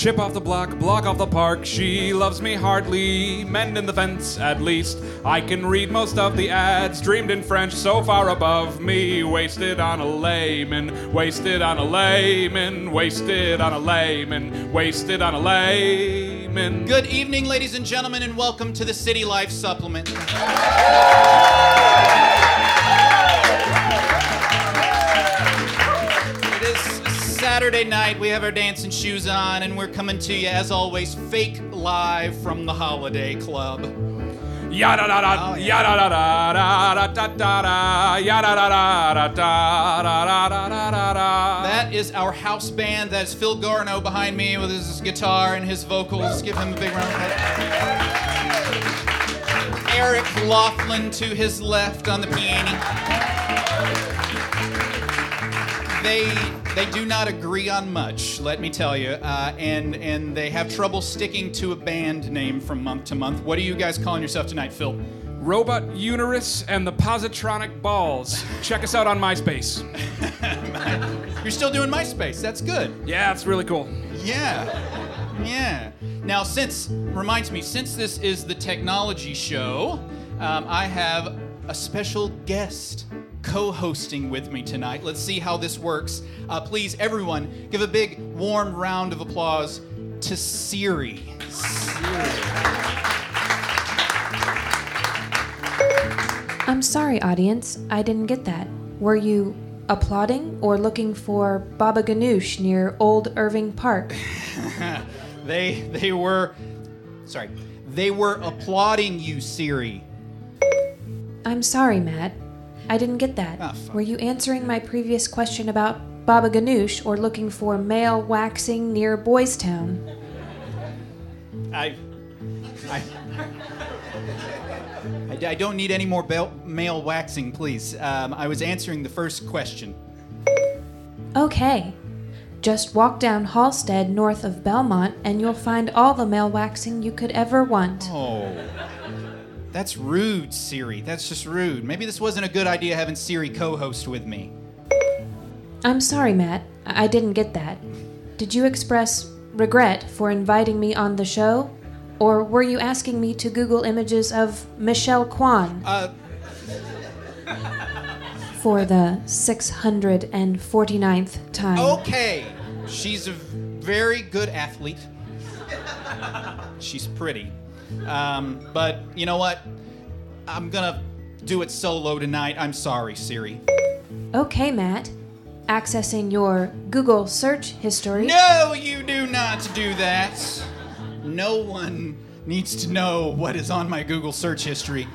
Chip off the block, block off the park. She loves me hardly, mending the fence at least. I can read most of the ads, dreamed in French so far above me. Wasted on a layman, wasted on a layman, wasted on a layman, wasted on a layman. Good evening, ladies and gentlemen, and welcome to the City Life Supplement. Saturday night. We have our dancing shoes on, and we're coming to you, as always, fake live from the Holiday Club. Yada da da, yada da da da da da da, yada da da da da da da da da da. That is our house band. That is Phil Garno behind me with his guitar and his vocals. Give him a big round of applause. Eric Loughlin to his left on the piano. They they do not agree on much, let me tell you, uh, and and they have trouble sticking to a band name from month to month. What are you guys calling yourself tonight, Phil? Robot Uterus and the Positronic Balls. Check us out on MySpace. You're still doing MySpace. That's good. Yeah, it's really cool. Yeah. Yeah. Now, since, reminds me, since this is the technology show, um, I have a special guest co hosting with me tonight. Let's see how this works. Uh, please, everyone, give a big, warm round of applause to Siri. I'm sorry, audience. I didn't get that. Were you applauding or looking for Baba Ganoush near Old Irving Park? They, they were, sorry, they were applauding you, Siri. I'm sorry, Matt. I didn't get that. Ah. Were you answering my previous question about Baba Ganoush or looking for male waxing near Boys Town? I, I, I, I don't need any more bel- male waxing, please. Um, I was answering the first question. Okay. Just walk down Halsted north of Belmont and you'll find all the male waxing you could ever want. Oh, that's rude, Siri. That's just rude. Maybe this wasn't a good idea having Siri co-host with me. I'm sorry, Matt. I I didn't get that. Did you express regret for inviting me on the show? Or were you asking me to Google images of Michelle Kwan Uh, for the 649th time? okay. She's a very good athlete. She's pretty. Um, but you know what? I'm gonna do it solo tonight. I'm sorry, Siri. Okay, Matt. Accessing your Google search history. No, you do not do that. No one needs to know what is on my Google search history.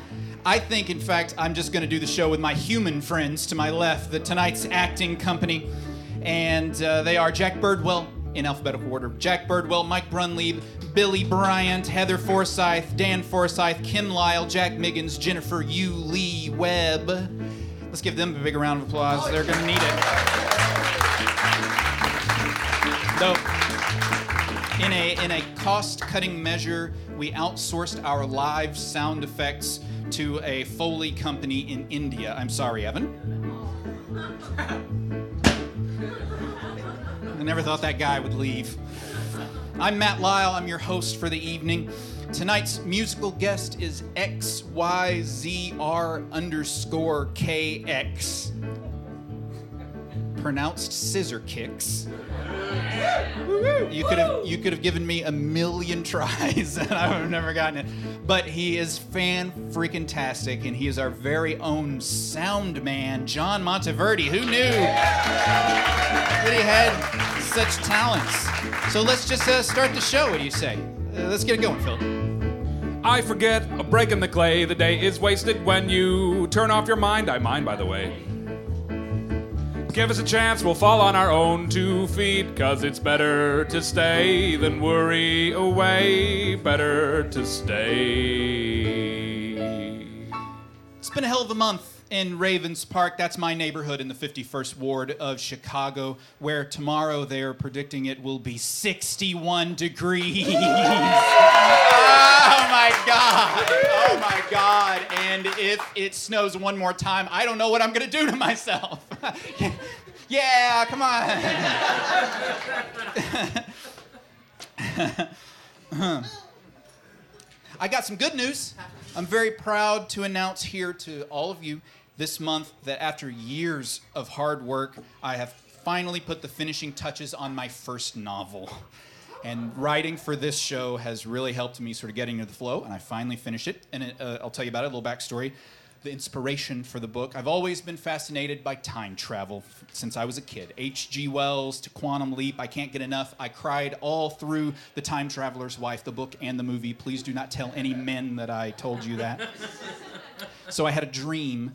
I think, in fact, I'm just going to do the show with my human friends to my left, the tonight's acting company. And uh, they are Jack Birdwell, in alphabetical order Jack Birdwell, Mike Brunlieb, Billie Bryant, Heather Forsythe, Dan Forsythe, Kim Lyle, Jack Miggins, Jennifer Yu Lee Webb. Let's give them a big round of applause. They're going to need it. Though, in a in a cost-cutting measure, we outsourced our live sound effects to a Foley company in India. I'm sorry, Evan. I never thought that guy would leave. I'm Matt Lyle. I'm your host for the evening. Tonight's musical guest is XYZR underscore KX. Pronounced scissor kicks. You could have you could have given me a million tries and I would have never gotten it. But he is fan freaking tastic, and he is our very own sound man, John Monteverdi. Who knew that he had such talents? So let's just uh, start the show. What do you say? Uh, let's get it going, Phil. I forget a break in the clay. The day is wasted when you turn off your mind. I mind, by the way. Give us a chance, we'll fall on our own two feet. Cause it's better to stay than worry away. Better to stay. It's been a hell of a month in Ravens Park. That's my neighborhood in the 51st Ward of Chicago, where tomorrow they are predicting it will be 61 degrees. oh my God. Oh my God. And if it snows one more time, I don't know what I'm going to do to myself. yeah, come on. I got some good news. I'm very proud to announce here to all of you this month that after years of hard work, I have finally put the finishing touches on my first novel. And writing for this show has really helped me sort of getting into the flow, and I finally finished it. And it, uh, I'll tell you about it, a little backstory. The inspiration for the book. I've always been fascinated by time travel since I was a kid. H.G. Wells to Quantum Leap. I can't get enough. I cried all through The Time Traveler's Wife, the book and the movie. Please do not tell any men that I told you that. so I had a dream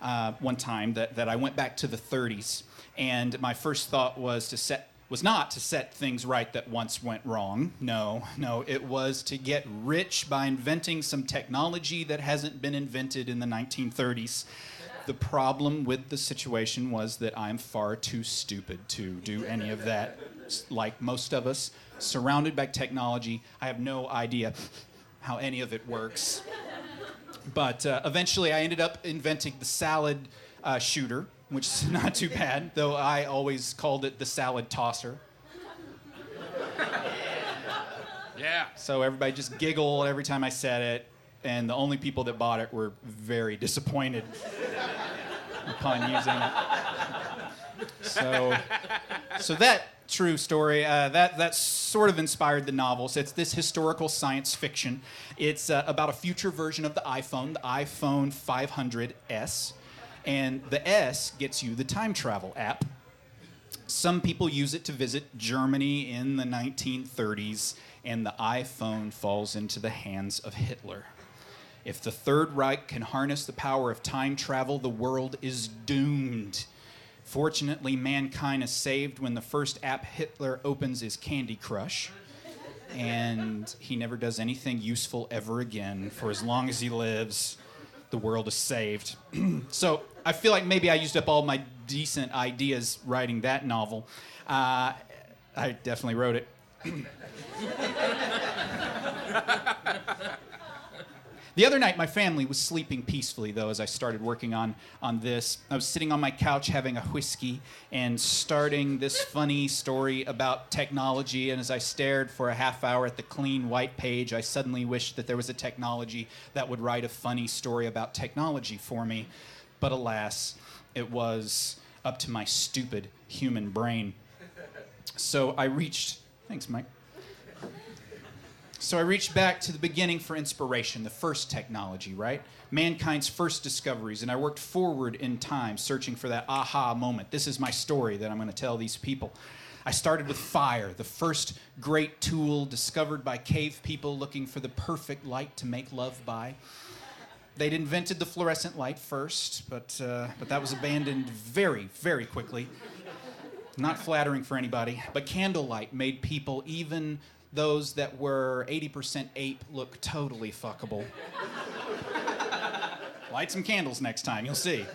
uh, one time that, that I went back to the 30s, and my first thought was to set was not to set things right that once went wrong. No, no, it was to get rich by inventing some technology that hasn't been invented in the 1930s. The problem with the situation was that I'm far too stupid to do any of that. Like most of us, surrounded by technology, I have no idea how any of it works. But uh, eventually, I ended up inventing the salad uh, shooter, which is not too bad, though I always called it the salad tosser. Yeah. So everybody just giggled every time I said it, and the only people that bought it were very disappointed upon using it. So, so that true story uh, that that sort of inspired the novel. So it's this historical science fiction. It's uh, about a future version of the iPhone, the iPhone 500s, and the S gets you the time travel app. Some people use it to visit Germany in the 1930s, and the iPhone falls into the hands of Hitler. If the Third Reich can harness the power of time travel, the world is doomed. Fortunately, mankind is saved when the first app Hitler opens is Candy Crush. And he never does anything useful ever again. For as long as he lives, the world is saved. so I feel like maybe I used up all my decent ideas writing that novel. Uh, I definitely wrote it. The other night, my family was sleeping peacefully, though, as I started working on, on this. I was sitting on my couch having a whiskey and starting this funny story about technology. And as I stared for a half hour at the clean white page, I suddenly wished that there was a technology that would write a funny story about technology for me. But alas, it was up to my stupid human brain. So I reached. Thanks, Mike. So I reached back to the beginning for inspiration, the first technology, right? Mankind's first discoveries, and I worked forward in time, searching for that aha moment. This is my story that I'm going to tell these people. I started with fire, the first great tool discovered by cave people looking for the perfect light to make love by. They'd invented the fluorescent light first, but, uh, but that was abandoned very, very quickly. Not flattering for anybody, but candlelight made people, even those that were 80% ape, look totally fuckable. Light some candles next time, you'll see.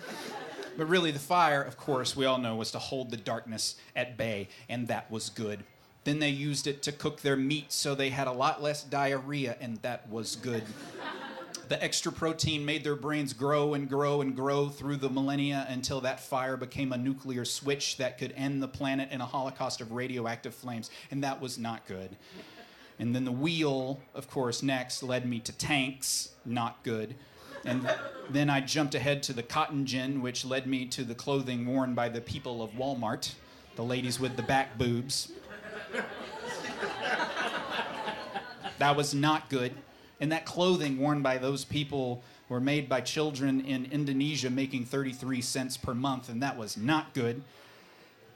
But really, the fire, of course, we all know, was to hold the darkness at bay, and that was good. Then they used it to cook their meat so they had a lot less diarrhea, and that was good. The extra protein made their brains grow and grow and grow through the millennia until that fire became a nuclear switch that could end the planet in a holocaust of radioactive flames, and that was not good. And then the wheel, of course, next led me to tanks, not good. And then I jumped ahead to the cotton gin, which led me to the clothing worn by the people of Walmart, the ladies with the back boobs. That was not good. And that clothing worn by those people were made by children in Indonesia making 33 cents per month, and that was not good.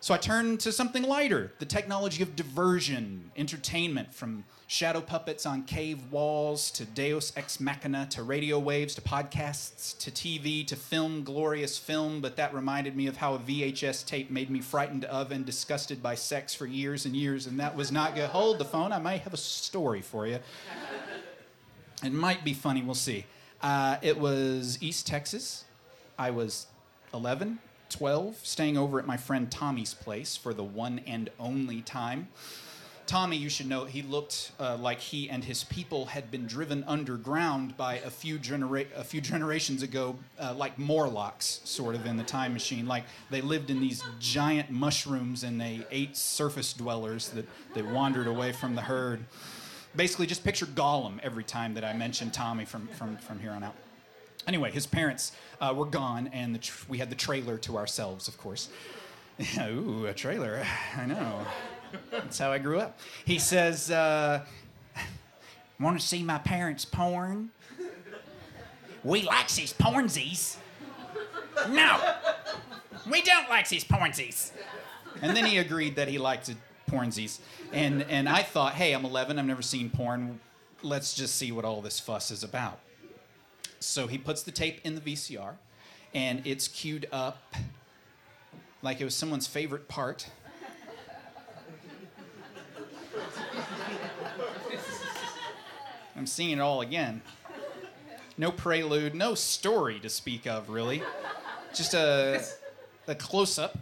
So I turned to something lighter the technology of diversion, entertainment, from shadow puppets on cave walls to Deus Ex Machina to radio waves to podcasts to TV to film, glorious film. But that reminded me of how a VHS tape made me frightened of and disgusted by sex for years and years, and that was not good. Hold the phone, I might have a story for you. It might be funny, we'll see. Uh, it was East Texas. I was 11, 12, staying over at my friend Tommy's place for the one and only time. Tommy, you should know, he looked uh, like he and his people had been driven underground by a few, genera- a few generations ago, uh, like Morlocks, sort of in the time machine. Like they lived in these giant mushrooms and they ate surface dwellers that, that wandered away from the herd. Basically, just picture Gollum every time that I mention Tommy from, from, from here on out. Anyway, his parents uh, were gone, and tr- we had the trailer to ourselves, of course. Ooh, a trailer. I know. That's how I grew up. He says, uh, Want to see my parents' porn? We like these pornsies. No, we don't like these pornsies. And then he agreed that he liked pornsies. And, and I thought, hey, I'm 11, I've never seen porn. Let's just see what all this fuss is about. So he puts the tape in the VCR, and it's queued up like it was someone's favorite part. I'm seeing it all again. No prelude, no story to speak of, really. Just a, a close up.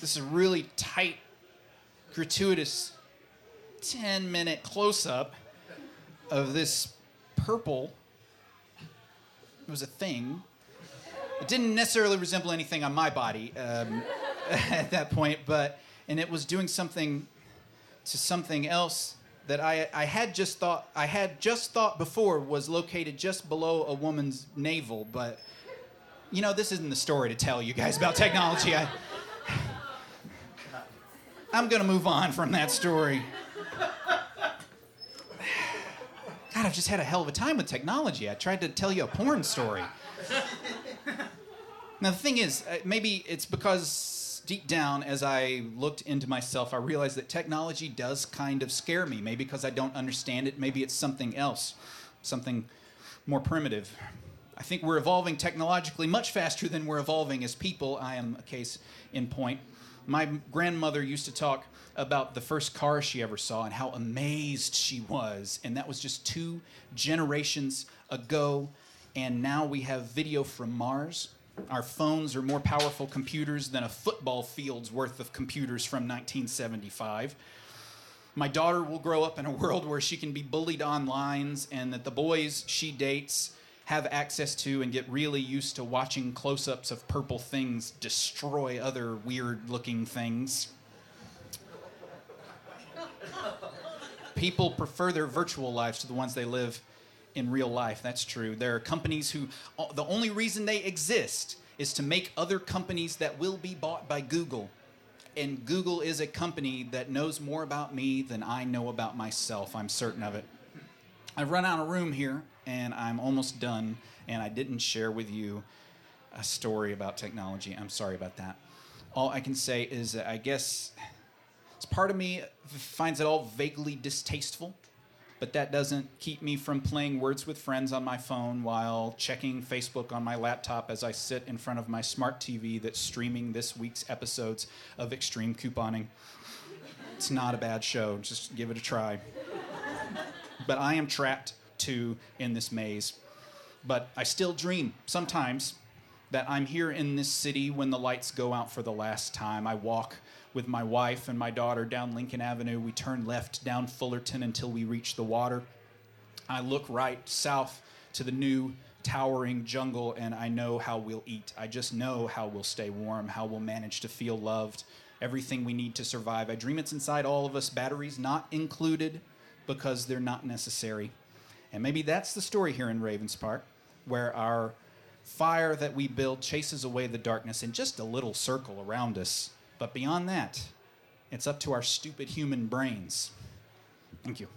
This is a really tight, gratuitous 10 minute close up of this purple. It was a thing. It didn't necessarily resemble anything on my body um, at that point, but, and it was doing something to something else that I, I had just thought I had just thought before was located just below a woman's navel, but you know this isn't the story to tell you guys about technology. I, I'm gonna move on from that story. God, I've just had a hell of a time with technology. I tried to tell you a porn story. now the thing is, uh, maybe it's because deep down, as I looked into myself, I realized that technology does kind of scare me. Maybe because I don't understand it, maybe it's something else, something more primitive. I think we're evolving technologically much faster than we're evolving as people. I am a case in point. My grandmother used to talk about the first car she ever saw and how amazed she was. And that was just two generations ago. And now we have video from Mars. Our phones are more powerful computers than a football field's worth of computers from 1975. My daughter will grow up in a world where she can be bullied online and that the boys she dates have access to and get really used to watching close ups of purple things destroy other weird looking things. People prefer their virtual lives to the ones they live in real life. That's true. There are companies who, uh, the only reason they exist is to make other companies that will be bought by Google. And Google is a company that knows more about me than I know about myself. I'm certain of it. I've run out of room here, and I'm almost done, and I didn't share with you a story about technology. I'm sorry about that. All I can say is that I guess part of me finds it all vaguely distasteful but that doesn't keep me from playing Words with Friends on my phone while checking Facebook on my laptop as I sit in front of my smart TV that's streaming this week's episodes of Extreme Couponing. It's not a bad show, just give it a try. But I am trapped too in this maze. But I still dream sometimes that I'm here in this city when the lights go out for the last time. I walk with my wife and my daughter down Lincoln Avenue. We turn left down Fullerton until we reach the water. I look right south to the new towering jungle, and I know how we'll eat. I just know how we'll stay warm, how we'll manage to feel loved, everything we need to survive. I dream it's inside all of us, batteries not included because they're not necessary. And maybe that's the story here in Ravens Park, where our fire that we build chases away the darkness in just a little circle around us but beyond that, it's up to our stupid human brains. Thank you.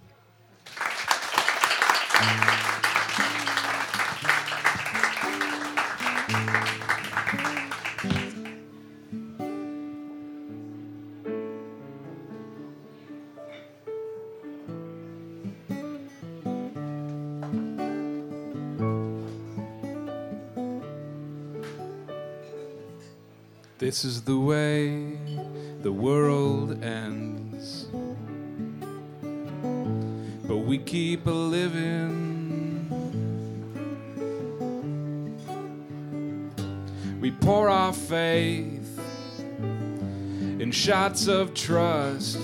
This is the way the world ends. But we keep a living. We pour our faith in shots of trust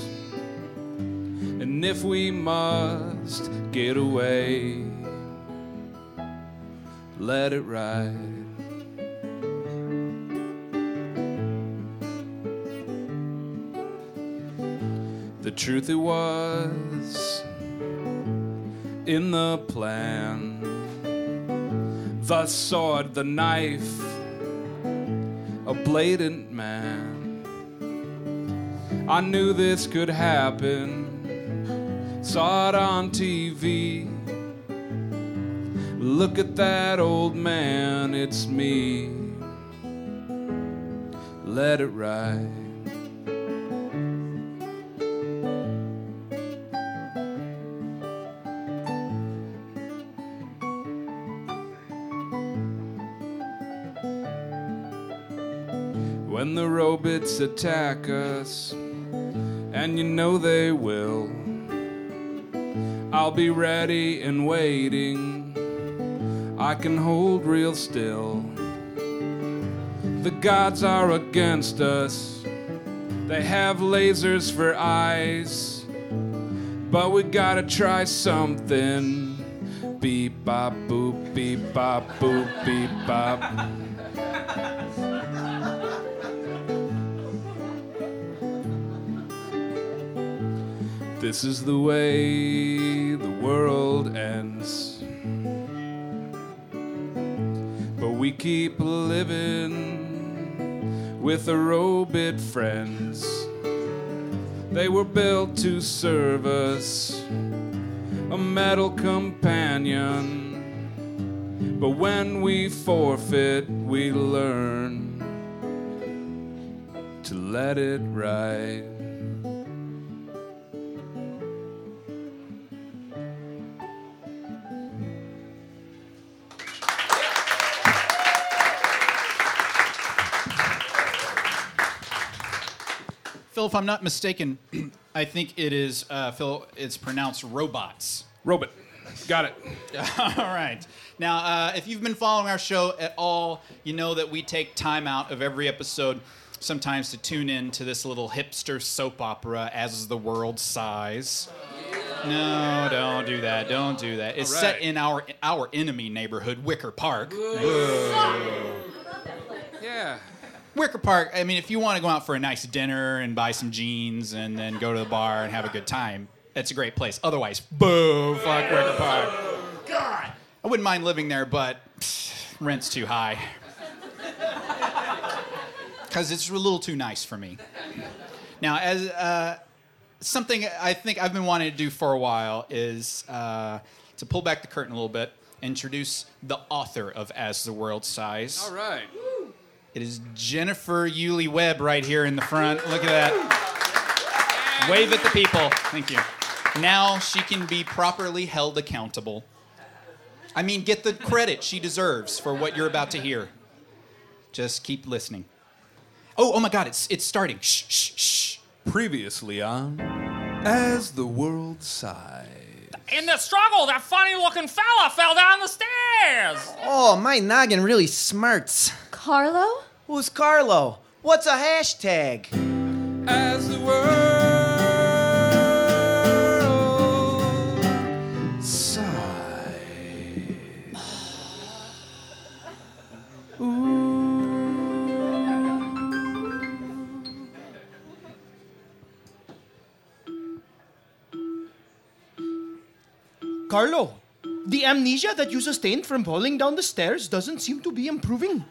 And if we must get away, let it ride. Truth it was in the plan. The sword, the knife, a blatant man. I knew this could happen. Saw it on TV. Look at that old man, it's me. Let it ride. Robots attack us, and you know they will, I'll be ready and waiting. I can hold real still. The gods are against us, they have lasers for eyes, but we gotta try something. Beep bop boop, beep bop boop, beep bop. This is the way the world ends. But we keep living with our robot friends. They were built to serve us, a metal companion. But when we forfeit, we learn to let it ride. Phil, if I'm not mistaken, I think it is, uh, Phil, it's pronounced robots. Robot. Got it. all right. Now, uh, if you've been following our show at all, you know that we take time out of every episode sometimes to tune in to this little hipster soap opera, As the World Sighs. No, don't do that. Don't do that. It's All set in our our enemy neighborhood, Wicker Park. Yeah. Wicker Park, I mean, if you want to go out for a nice dinner and buy some jeans and then go to the bar and have a good time, that's a great place. Otherwise, boo, fuck Wicker Park. God. I wouldn't mind living there, but pfft, rent's too high. Because it's a little too nice for me. Now, as uh, something I think I've been wanting to do for a while is uh, to pull back the curtain a little bit, introduce the author of As the World Sighs. All right. It is Jennifer Yulee Webb right here in the front. Look at that. Wave at the people. Thank you. Now she can be properly held accountable. I mean, get the credit she deserves for what you're about to hear. Just keep listening. Oh, oh my God, it's, it's starting. Shh, shh, shh. Previously on As the World Sighed. In the struggle, that funny looking fella fell down the stairs. Oh, my noggin really smarts. Carlo? Who's Carlo? What's a hashtag? As the world Carlo, the amnesia that you sustained from falling down the stairs doesn't seem to be improving.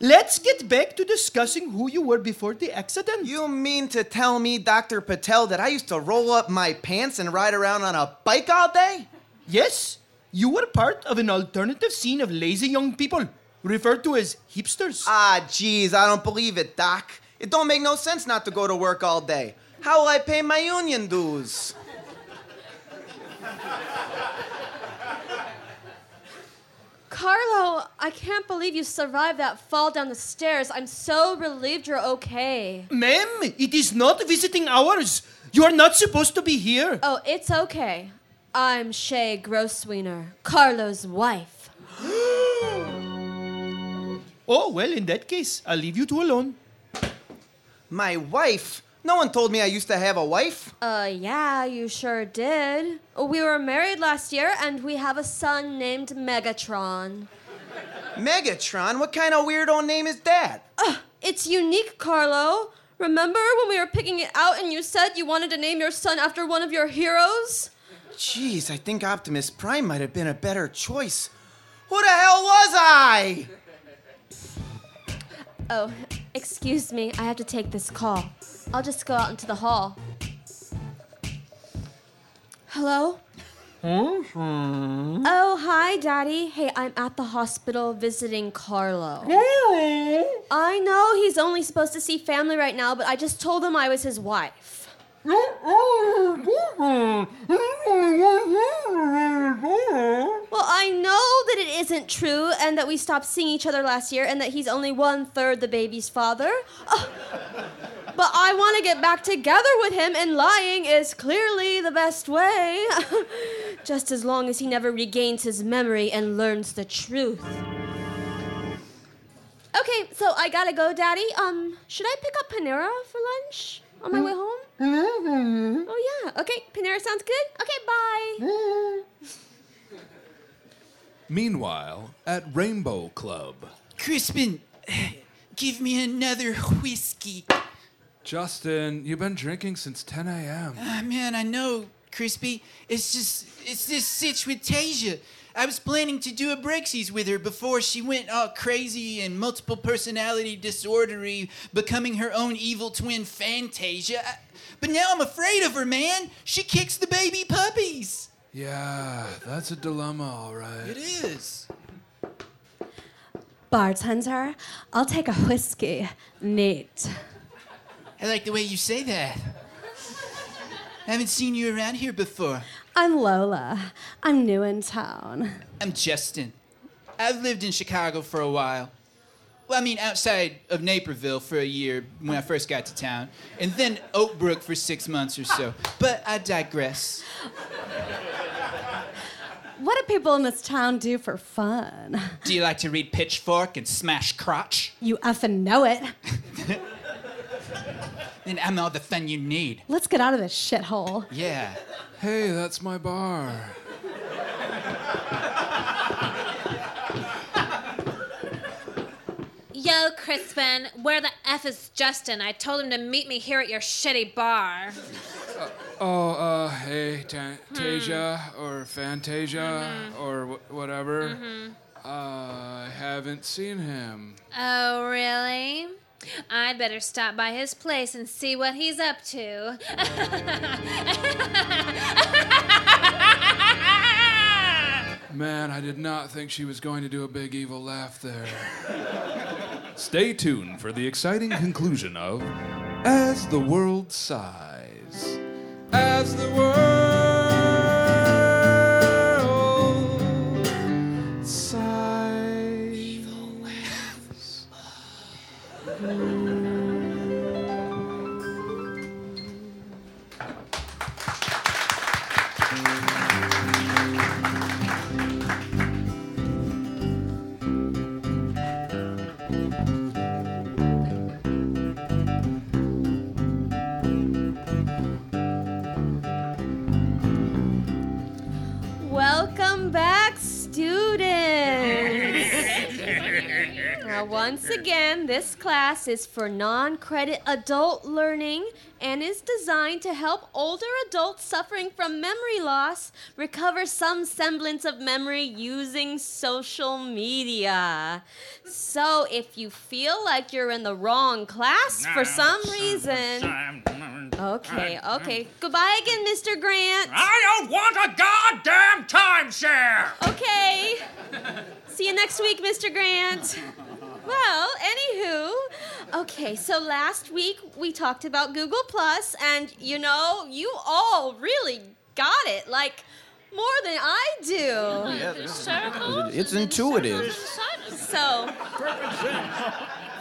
Let's get back to discussing who you were before the accident. You mean to tell me, Dr. Patel, that I used to roll up my pants and ride around on a bike all day? Yes, you were part of an alternative scene of lazy young people, referred to as hipsters. Ah, jeez, I don't believe it, Doc. It don't make no sense not to go to work all day. How will I pay my union dues? Carlo, I can't believe you survived that fall down the stairs. I'm so relieved you're okay. Ma'am, it is not visiting hours. You are not supposed to be here. Oh, it's okay. I'm Shay Grosswiener, Carlo's wife. Oh, well, in that case, I'll leave you two alone. My wife? No one told me I used to have a wife. Uh, yeah, you sure did. We were married last year, and we have a son named Megatron. Megatron? What kind of weirdo name is that? It's unique, Carlo. Remember when we were picking it out and you said you wanted to name your son after one of your heroes? Jeez, I think Optimus Prime might have been a better choice. Who the hell was I? Oh, excuse me, I have to take this call. I'll just go out into the hall. Hello? Mm-hmm. Oh, hi, Daddy. Hey, I'm at the hospital visiting Carlo. Really? I know he's only supposed to see family right now, but I just told him I was his wife. Mm-hmm. Well, I know that it isn't true and that we stopped seeing each other last year and that he's only one third the baby's father. Ugh. But I want to get back together with him, and lying is clearly the best way. Just as long as he never regains his memory and learns the truth. Okay, so I gotta go, Daddy. Um, should I pick up Panera for lunch on my way home? Oh yeah. Okay, Panera sounds good. Okay, bye. Meanwhile, at Rainbow Club, Crispin, give me another whiskey. Justin, you've been drinking since 10 a.m. Ah, man, I know, Crispy. It's just, it's this sitch with Tasia. I was planning to do a Brexies with her before she went all crazy and multiple personality disordery, becoming her own evil twin Fantasia. I- But now I'm afraid of her, man. She kicks the baby puppies. Yeah, that's a dilemma, all right. It is. Bartender, I'll take a whiskey. Neat. I like the way you say that. I Haven't seen you around here before. I'm Lola. I'm new in town. I'm Justin. I've lived in Chicago for a while. Well, I mean, outside of Naperville for a year when I first got to town, and then Oak Brook for six months or so. But I digress. What do people in this town do for fun? Do you like to read Pitchfork and smash crotch? You effing know it. Then I'm all the fun you need. Let's get out of this shithole. Yeah. Hey, that's my bar. Yo, Crispin, where the F is Justin? I told him to meet me here at your shitty bar. Oh, uh, hey, Ta- Tasia or Fantasia or wh- whatever. Uh, I haven't seen him. Oh, really? I'd better stop by his place and see what he's up to. Man, I did not think she was going to do a big evil laugh there. Stay tuned for the exciting conclusion of As the World Sighs. As the world once again, this class is for non credit adult learning and is designed to help older adults suffering from memory loss recover some semblance of memory using social media. So, if you feel like you're in the wrong class for some reason. Okay, okay. Goodbye again, Mr. Grant. I don't want a goddamn timeshare! Okay. See you next week, Mr. Grant. Well, anywho, okay, so last week we talked about Google Plus, and you know, you all really got it, like more than I do. Yeah, it's, It's intuitive. So,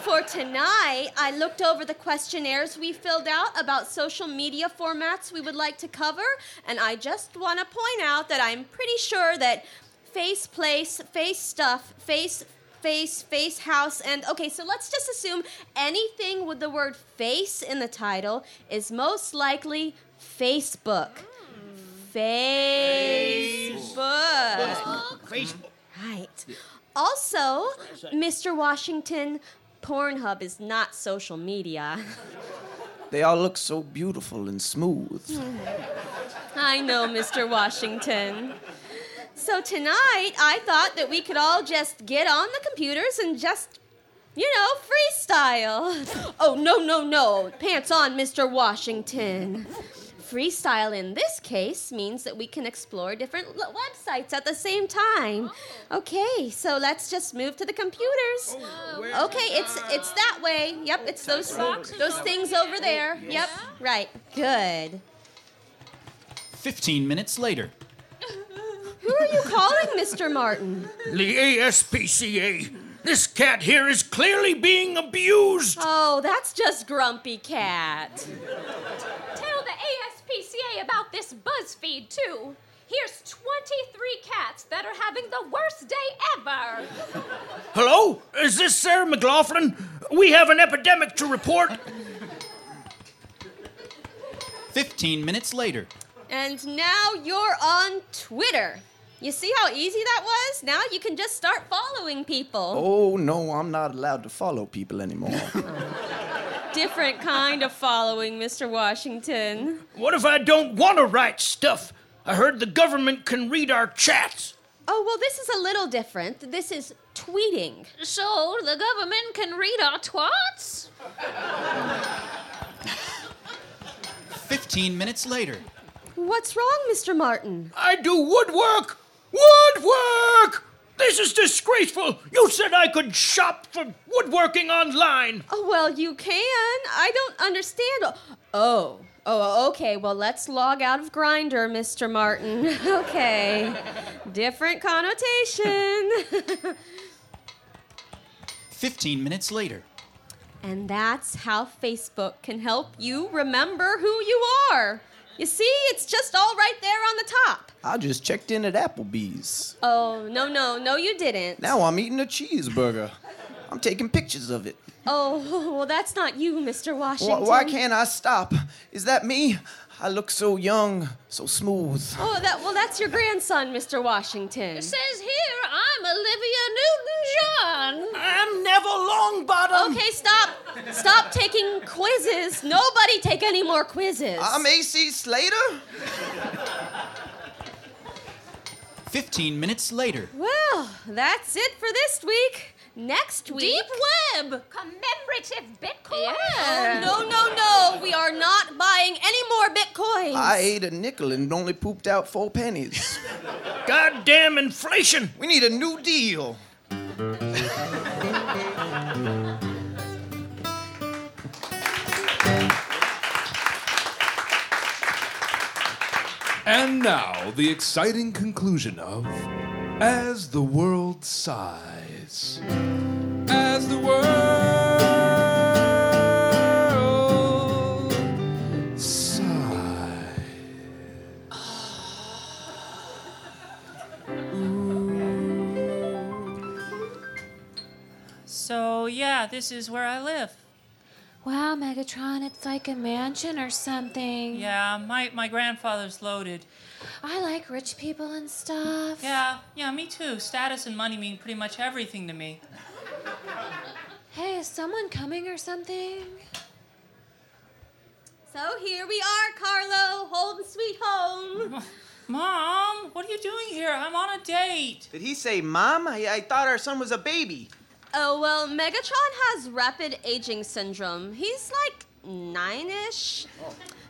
for tonight, I looked over the questionnaires we filled out about social media formats we would like to cover, and I just want to point out that I'm pretty sure that face place, face stuff, face face, face, house, and okay, so let's just assume anything with the word face in the title is most likely Facebook. Facebook. Facebook. Right. Also, Mr. Washington, Pornhub is not social media. They all look so beautiful and smooth. I know, Mr. Washington. So tonight, I thought that we could all just get on the computers and just, you know, freestyle. Oh, no, no, no. Pants on, Mr. Washington. Freestyle in this case means that we can explore different l- websites at the same time. Okay, so let's just move to the computers. Oh, okay, it's it's that way. Yep, it's those those things over there. Yep, right. Good. 15 minutes later. Who are you calling, Mr. Martin? The ASPCA. This cat here is clearly being abused. Oh, that's just Grumpy Cat. Tell the ASPCA about this BuzzFeed, too. Here's 23 cats that are having the worst day ever. Hello? Is this Sarah McLaughlin? We have an epidemic to report. 15 minutes later. And now you're on Twitter. You see how easy that was? Now you can just start following people. Oh, no, I'm not allowed to follow people anymore. Different kind of following, Mr. Washington. What if I don't want to write stuff? I heard the government can read our chats. Oh, well, this is a little different. This is tweeting. So the government can read our twats? 15 minutes later. What's wrong, Mr. Martin? I do woodwork! Woodwork! This is disgraceful! You said I could shop for woodworking online! Oh, well, you can. I don't understand. Oh. Oh, okay. Well, let's log out of Grindr, Mr. Martin. okay. Different connotation. 15 minutes later. and that's how Facebook can help you remember who you are. You see, it's just all right there on the top. I just checked in at Applebee's. Oh, no, no, no, you didn't. Now I'm eating a cheeseburger. I'm taking pictures of it. Oh, well, that's not you, Mr. Wh- Washington. why can't I stop? Is that me? I look so young, so smooth. Oh, that well, that's your grandson, Mr. Washington. It says here I'm Olivia Newton-John. I'm Neville Longbottom! Okay, stop. Stop taking quizzes. Nobody take any more quizzes. I'm AC Slater? 15 minutes later. well, that's it for this week. Next week. Deep web. Commemorative Bitcoin. Oh, no, no, no. We are not buying any more bitcoins. I ate a nickel and only pooped out four pennies. Goddamn inflation! We need a new deal. And now, the exciting conclusion of As the World Sighs. As the world ah. sighs. So, yeah, this is where I live. Wow, Megatron, it's like a mansion or something. Yeah, my, my grandfather's loaded. I like rich people and stuff. Yeah, yeah, me too. Status and money mean pretty much everything to me. Hey, is someone coming or something? So here we are, Carlo, home sweet home. Mom, what are you doing here? I'm on a date. Did he say mom? I, I thought our son was a baby. Oh, well, Megatron has rapid aging syndrome. He's like nine ish.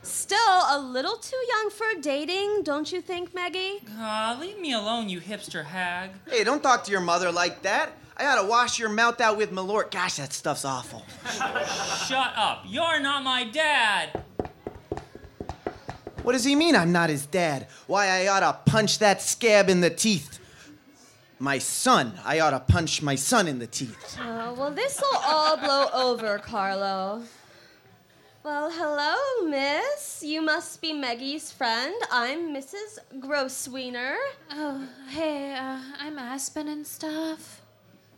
Still a little too young for dating, don't you think, Maggie? Aw, leave me alone, you hipster hag. Hey, don't talk to your mother like that. I gotta wash your mouth out with Malort. Gosh, that stuff's awful. Shut up. You're not my dad. What does he mean I'm not his dad? Why, I oughta punch that scab in the teeth. My son. I ought to punch my son in the teeth. Oh, well, this'll all blow over, Carlo. Well, hello, miss. You must be Maggie's friend. I'm Mrs. Grosswiener. Oh, hey, uh, I'm Aspen and stuff.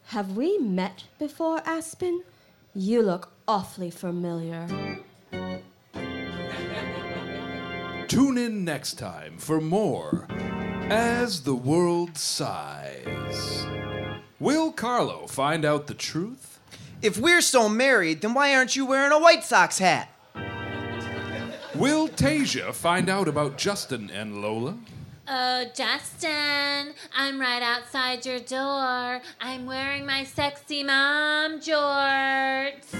Have we met before, Aspen? You look awfully familiar. Tune in next time for more As the World Sighs. Will Carlo find out the truth? If we're so married, then why aren't you wearing a White Sox hat? Will Tasia find out about Justin and Lola? Oh, Justin, I'm right outside your door. I'm wearing my sexy mom jorts.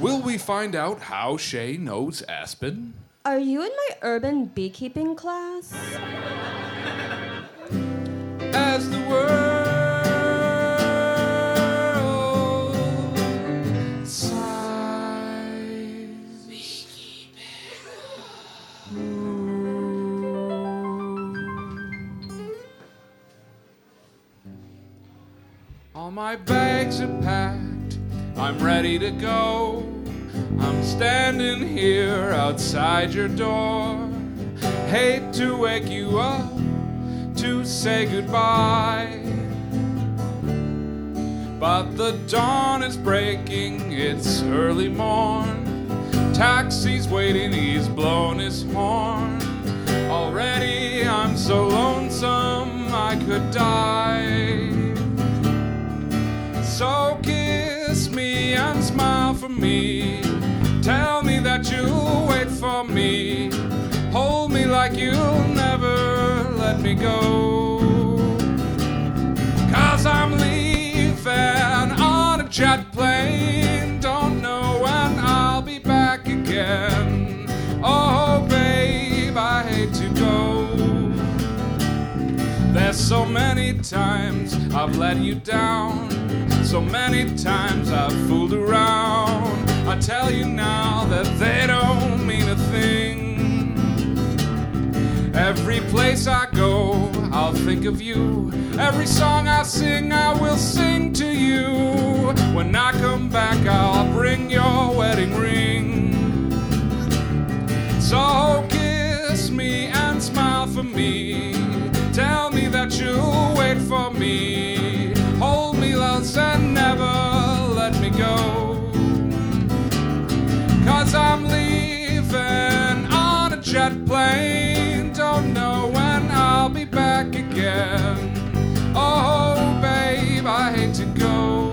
Will we find out how Shay knows Aspen? Are you in my urban beekeeping class? As the world sighs. Beekeeping. All my bags are packed, I'm ready to go. I'm standing here outside your door. Hate to wake you up to say goodbye. But the dawn is breaking, it's early morn. Taxi's waiting, he's blown his horn. Already I'm so lonesome I could die. So kiss me and smile for me. Tell me that you'll wait for me. Hold me like you'll never let me go. Cause I'm leaving on a jet plane. Don't know when I'll be back again. Oh, babe, I hate to go. There's so many times I've let you down. So many times I've fooled around. I tell you now that they don't mean a thing. Every place I go, I'll think of you. Every song I sing, I will sing to you. When I come back, I'll bring your wedding ring. So kiss me and smile for me. Tell me that you'll wait for me. Hold me close and never let me go. Cause I'm leaving on a jet plane. Don't know when I'll be back again. Oh, babe, I hate to go.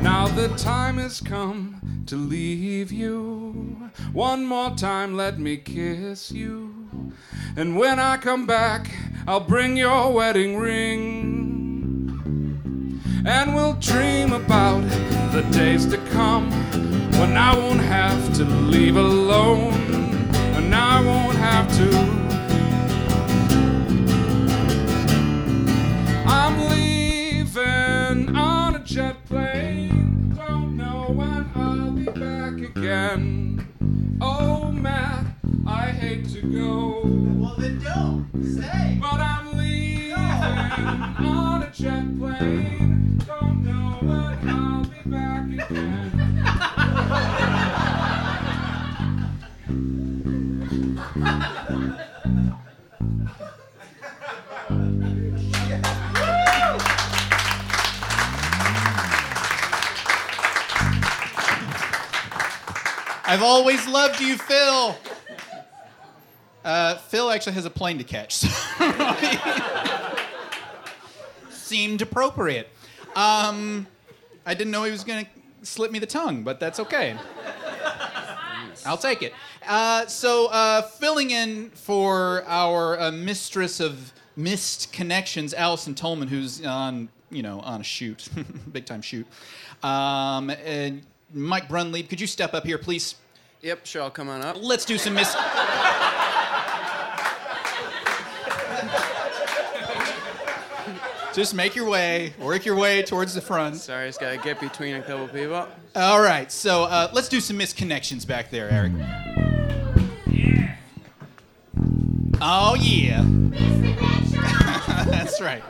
Now the time has come to leave you. One more time, let me kiss you. And when I come back, I'll bring your wedding ring. And we'll dream about the days to come when I won't have to leave alone. And I won't have to. I'm leaving on a jet plane. Don't know when I'll be back again. Oh, Matt, I hate to go. Well, then don't. Stay. But I'm leaving on a jet plane. Don't know when I'll be back again. I've always loved you, Phil. Uh, Phil actually has a plane to catch. so- Seemed appropriate. Um, I didn't know he was going to slip me the tongue, but that's okay. I'll take it. Uh, so, uh, filling in for our uh, mistress of missed connections, Allison Tolman, who's on, you know, on a shoot, big time shoot. Um, and Mike Brunlieb, could you step up here, please? Yep, sure, I'll come on up. Let's do some mis. Just make your way, work your way towards the front. Sorry, I just gotta get between a couple people. All right, so uh, let's do some misconnections back there, Eric. Oh yeah. That's right.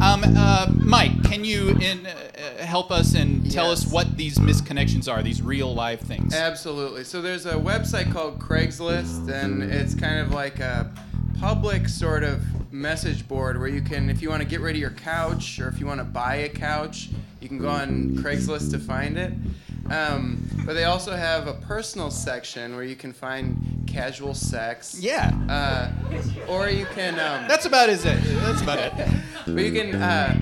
Um, uh, Mike, can you in, uh, help us and tell us what these misconnections are? These real live things. Absolutely. So there's a website called Craigslist, and it's kind of like a public sort of message board where you can, if you want to get rid of your couch or if you want to buy a couch, you can go on Craigslist to find it. Um, but they also have a personal section where you can find casual sex. Yeah. Uh, or you can. Um, That's about it. That's about it. but you can uh,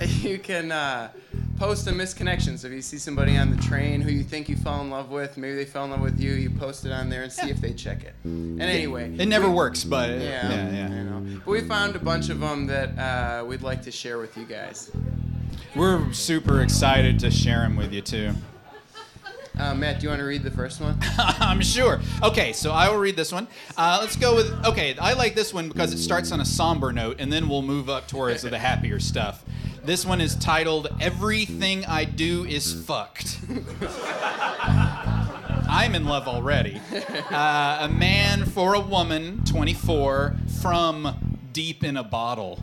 you can uh, post a misconnection. So if you see somebody on the train who you think you fell in love with, maybe they fell in love with you, you post it on there and see if they check it. And anyway, It never works, but yeah, yeah, yeah. You know. But we found a bunch of them that uh, we'd like to share with you guys. We're super excited to share them with you too. Uh, Matt, do you want to read the first one? I'm sure. Okay, so I will read this one. Uh, let's go with. Okay, I like this one because it starts on a somber note, and then we'll move up towards the happier stuff. This one is titled "Everything I Do Is Fucked." I'm in love already. Uh, a man for a woman, 24, from deep in a bottle.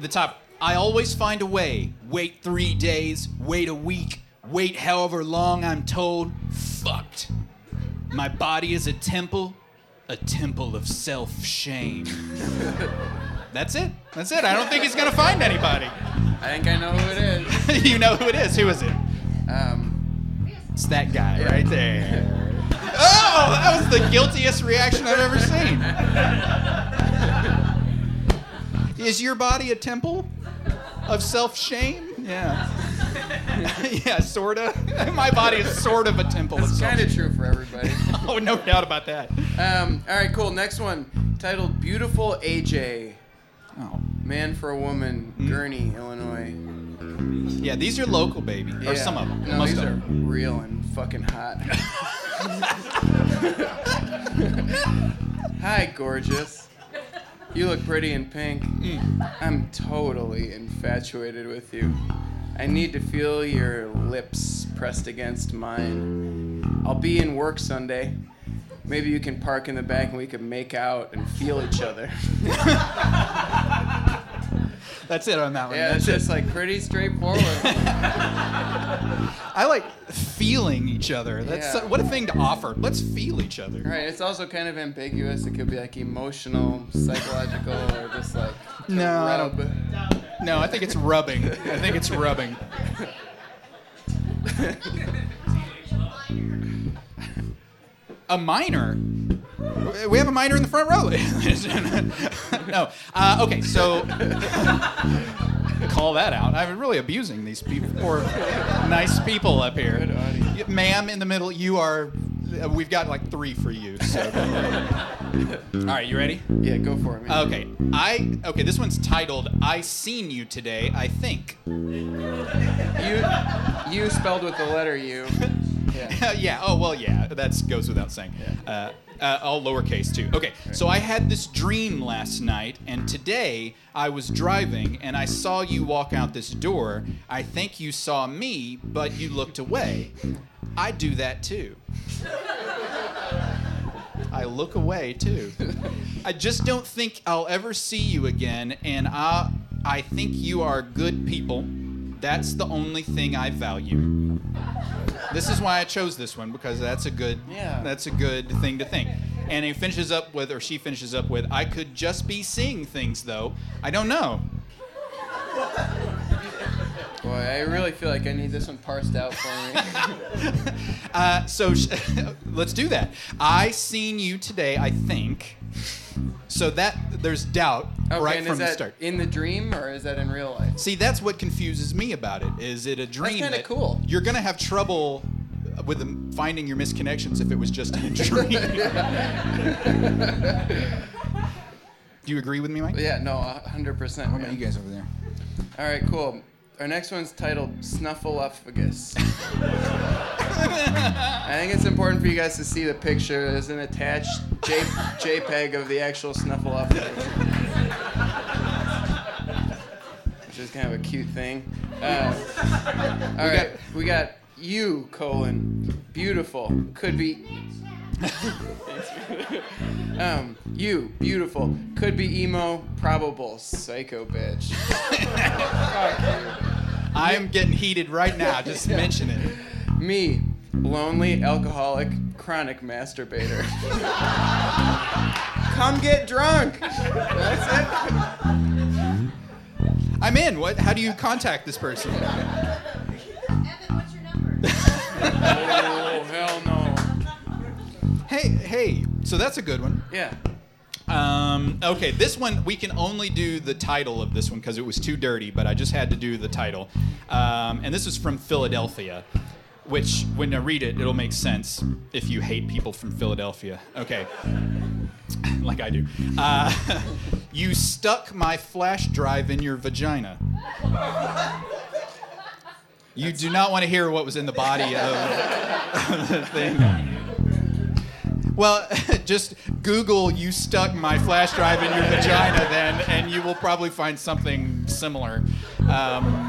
The top. I always find a way. Wait three days, wait a week, wait however long I'm told. Fucked. My body is a temple, a temple of self shame. That's it. That's it. I don't think he's gonna find anybody. I think I know who it is. you know who it is. Who is it? Um, It's that guy right there. Oh, that was the guiltiest reaction I've ever seen. Is your body a temple of self shame? Yeah. yeah, sorta. My body is sort of a temple of self kind of true for everybody. Oh, no doubt about that. Um, all right, cool. Next one, titled "Beautiful AJ." Oh. Man for a woman, Gurnee, Illinois. Yeah, these are local, baby. Or Yeah. some of them. No, Most these of are them. real and fucking hot. Hi, gorgeous. You look pretty in pink. I'm totally infatuated with you. I need to feel your lips pressed against mine. I'll be in work Sunday. Maybe you can park in the back and we can make out and feel each other. That's it on that one. Yeah, That's it's it. just like pretty straightforward. I like feeling each other. That's Yeah. what a thing to offer. Let's feel each other. Right, it's also kind of ambiguous. It could be like emotional, psychological, or just like to No, I rub. don't. No, I think it's rubbing. I think it's rubbing. A minor. We have a minor in the front row. no. Uh, okay, so call that out. I'm really abusing these people, poor nice people up here. Ma'am, in the middle, you are. uh, We've got like three for you. So. All right, you ready? Yeah, go for it, man. Okay, I okay. This one's titled "I Seen You Today." I think. You, you spelled with the letter U. Yeah. yeah. Oh well. Yeah. That goes without saying. Uh, uh, all lowercase too. Okay. So I had this dream last night, and today I was driving and I saw you walk out this door. I think you saw me, but you looked away. I do that too. I look away too. I just don't think I'll ever see you again, and I I think you are good people. That's the only thing I value. This is why I chose this one because that's a good Yeah. that's a good thing to think. And he finishes up with or she finishes up with I could just be seeing things though. I don't know. Boy, I really feel like I need this one parsed out for me. Uh, so sh- let's do that. I seen you today, I think. So that there's doubt Okay, right and from is the that start. in the dream or is that in real life? See, that's what confuses me about it. Is it a dream? kinda that- cool. You're gonna have trouble with the, finding your misconnections if it was just a dream. Do you agree with me, Mike? Yeah, no, hundred percent. What about you guys over there? All right, cool. Our next one's titled Snuffleupagus. I think it's important for you guys to see the picture. There's an attached J- JPEG of the actual Snuffleupagus. Which is kind of a cute thing. Uh, all right, we got you, colon, beautiful, could be um, you, beautiful, could be emo, probable, psycho bitch. I am getting heated right now. Just mention it. Me, lonely, alcoholic, chronic masturbator. Come get drunk. That's it. I'm in. What? How do you contact this person? Evan, what's your number? oh, hell no. Hey, hey. So that's a good one. Yeah. Um, okay, this one we can only do the title of this one because it was too dirty, but I just had to do the title. Um, and this is from Philadelphia, which when I read it, it'll make sense if you hate people from Philadelphia. Okay, like I do. Uh, you stuck my flash drive in your vagina. You do not want to hear what was in the body of the thing. Well, just Google "you stuck my flash drive in your vagina" then, and you will probably find something similar. Um,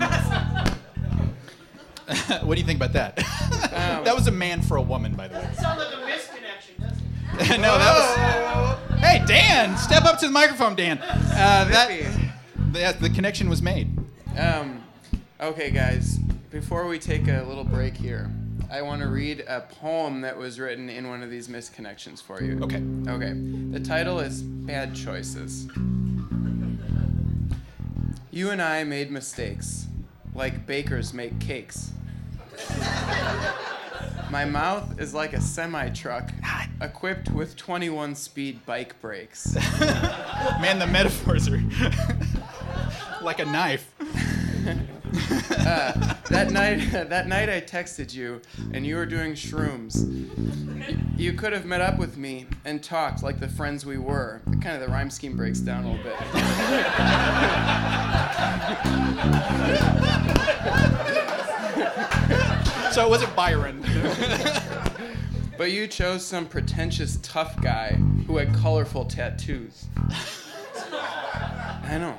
what do you think about that? that was a man for a woman, by the way. Sounds like a misconnection, doesn't it? no, that was. Hey, Dan, step up to the microphone, Dan. Uh, that, that the connection was made. Um, okay, guys, before we take a little break here, I want to read a poem that was written in one of these misconnections for you. Okay. Okay. The title is Bad Choices. You and I made mistakes, like bakers make cakes. My mouth is like a semi truck equipped with 21 speed bike brakes. Man, the metaphors are like a knife. Uh, that night, that night I texted you, and you were doing shrooms. You could have met up with me and talked like the friends we were. Kind of the rhyme scheme breaks down a little bit. So it wasn't Byron. But you chose some pretentious tough guy who had colorful tattoos. I know.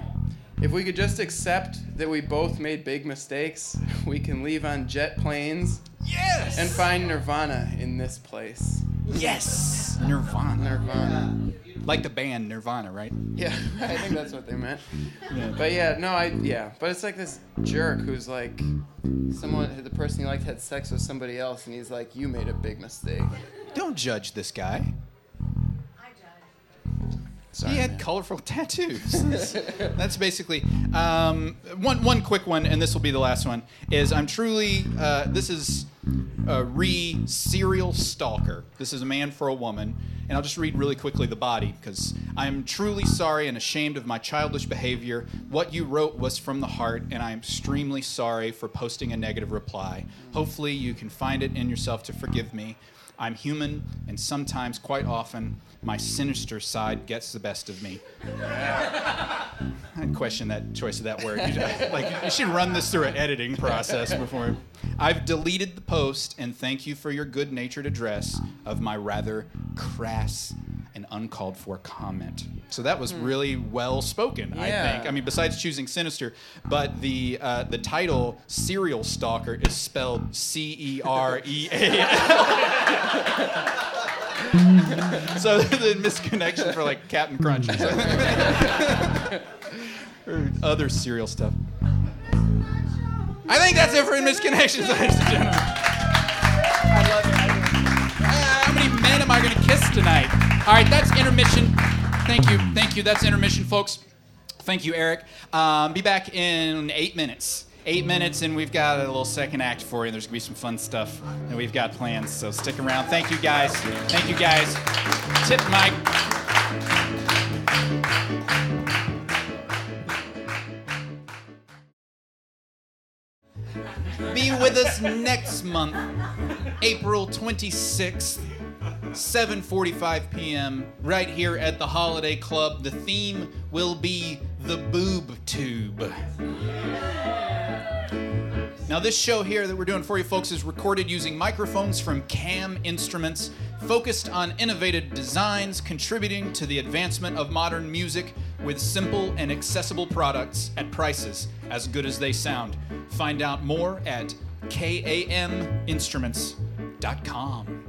If we could just accept that we both made big mistakes, we can leave on jet planes. Yes! And find nirvana in this place. Yes! Nirvana. Nirvana. Like the band Nirvana, right? Yeah, I think that's what they meant. Yeah. But yeah, no, I yeah, but it's like this jerk who's like, someone, the person he liked had sex with somebody else, and he's like, you made a big mistake. Don't judge this guy. Sorry, he had man. colorful tattoos. That's, basically um, one. One quick one, and this will be the last one. Is I'm truly. Uh, this is a re serial stalker. This is a man for a woman, and I'll just read really quickly the body because I'm truly sorry and ashamed of my childish behavior. What you wrote was from the heart, and I'm extremely sorry for posting a negative reply. Hopefully, you can find it in yourself to forgive me. I'm human, and sometimes, quite often, my sinister side gets the best of me. I question that choice of that word. Like you should run this through an editing process before. I've deleted the post, and thank you for your good-natured address of my rather crass and uncalled for comment. So that was really well spoken, I think. I mean, besides choosing sinister, but the uh, the title "Serial Stalker" is spelled C E R E A L. So the misconnection for like Captain Crunch or other cereal stuff. I think that's it for misconnections, ladies and gentlemen. I love it. Uh, how many men am I going to kiss tonight? All right, that's intermission. Thank you, thank you. That's intermission, folks. Thank you, Eric. Um, be back in eight minutes. Eight minutes, and we've got a little second act for you. There's gonna be some fun stuff that we've got planned. So stick around. Thank you, guys. Thank you, guys. Tip Mike. Be with us next month, April 26th, 7:45 p.m. right here at the Holiday Club. The theme will be the boob tube. Now, this show here that we're doing for you folks is recorded using microphones from Cam Instruments, focused on innovative designs, contributing to the advancement of modern music with simple and accessible products at prices as good as they sound. Find out more at kaminstruments.com.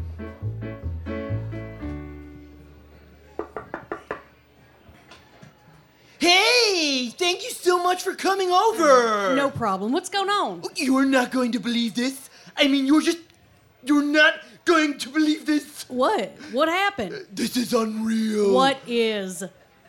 Hey, thank you so much for coming over. No problem. What's going on? You are not going to believe this. I mean, you're just You're not going to believe this. What? What happened? This is unreal. What is?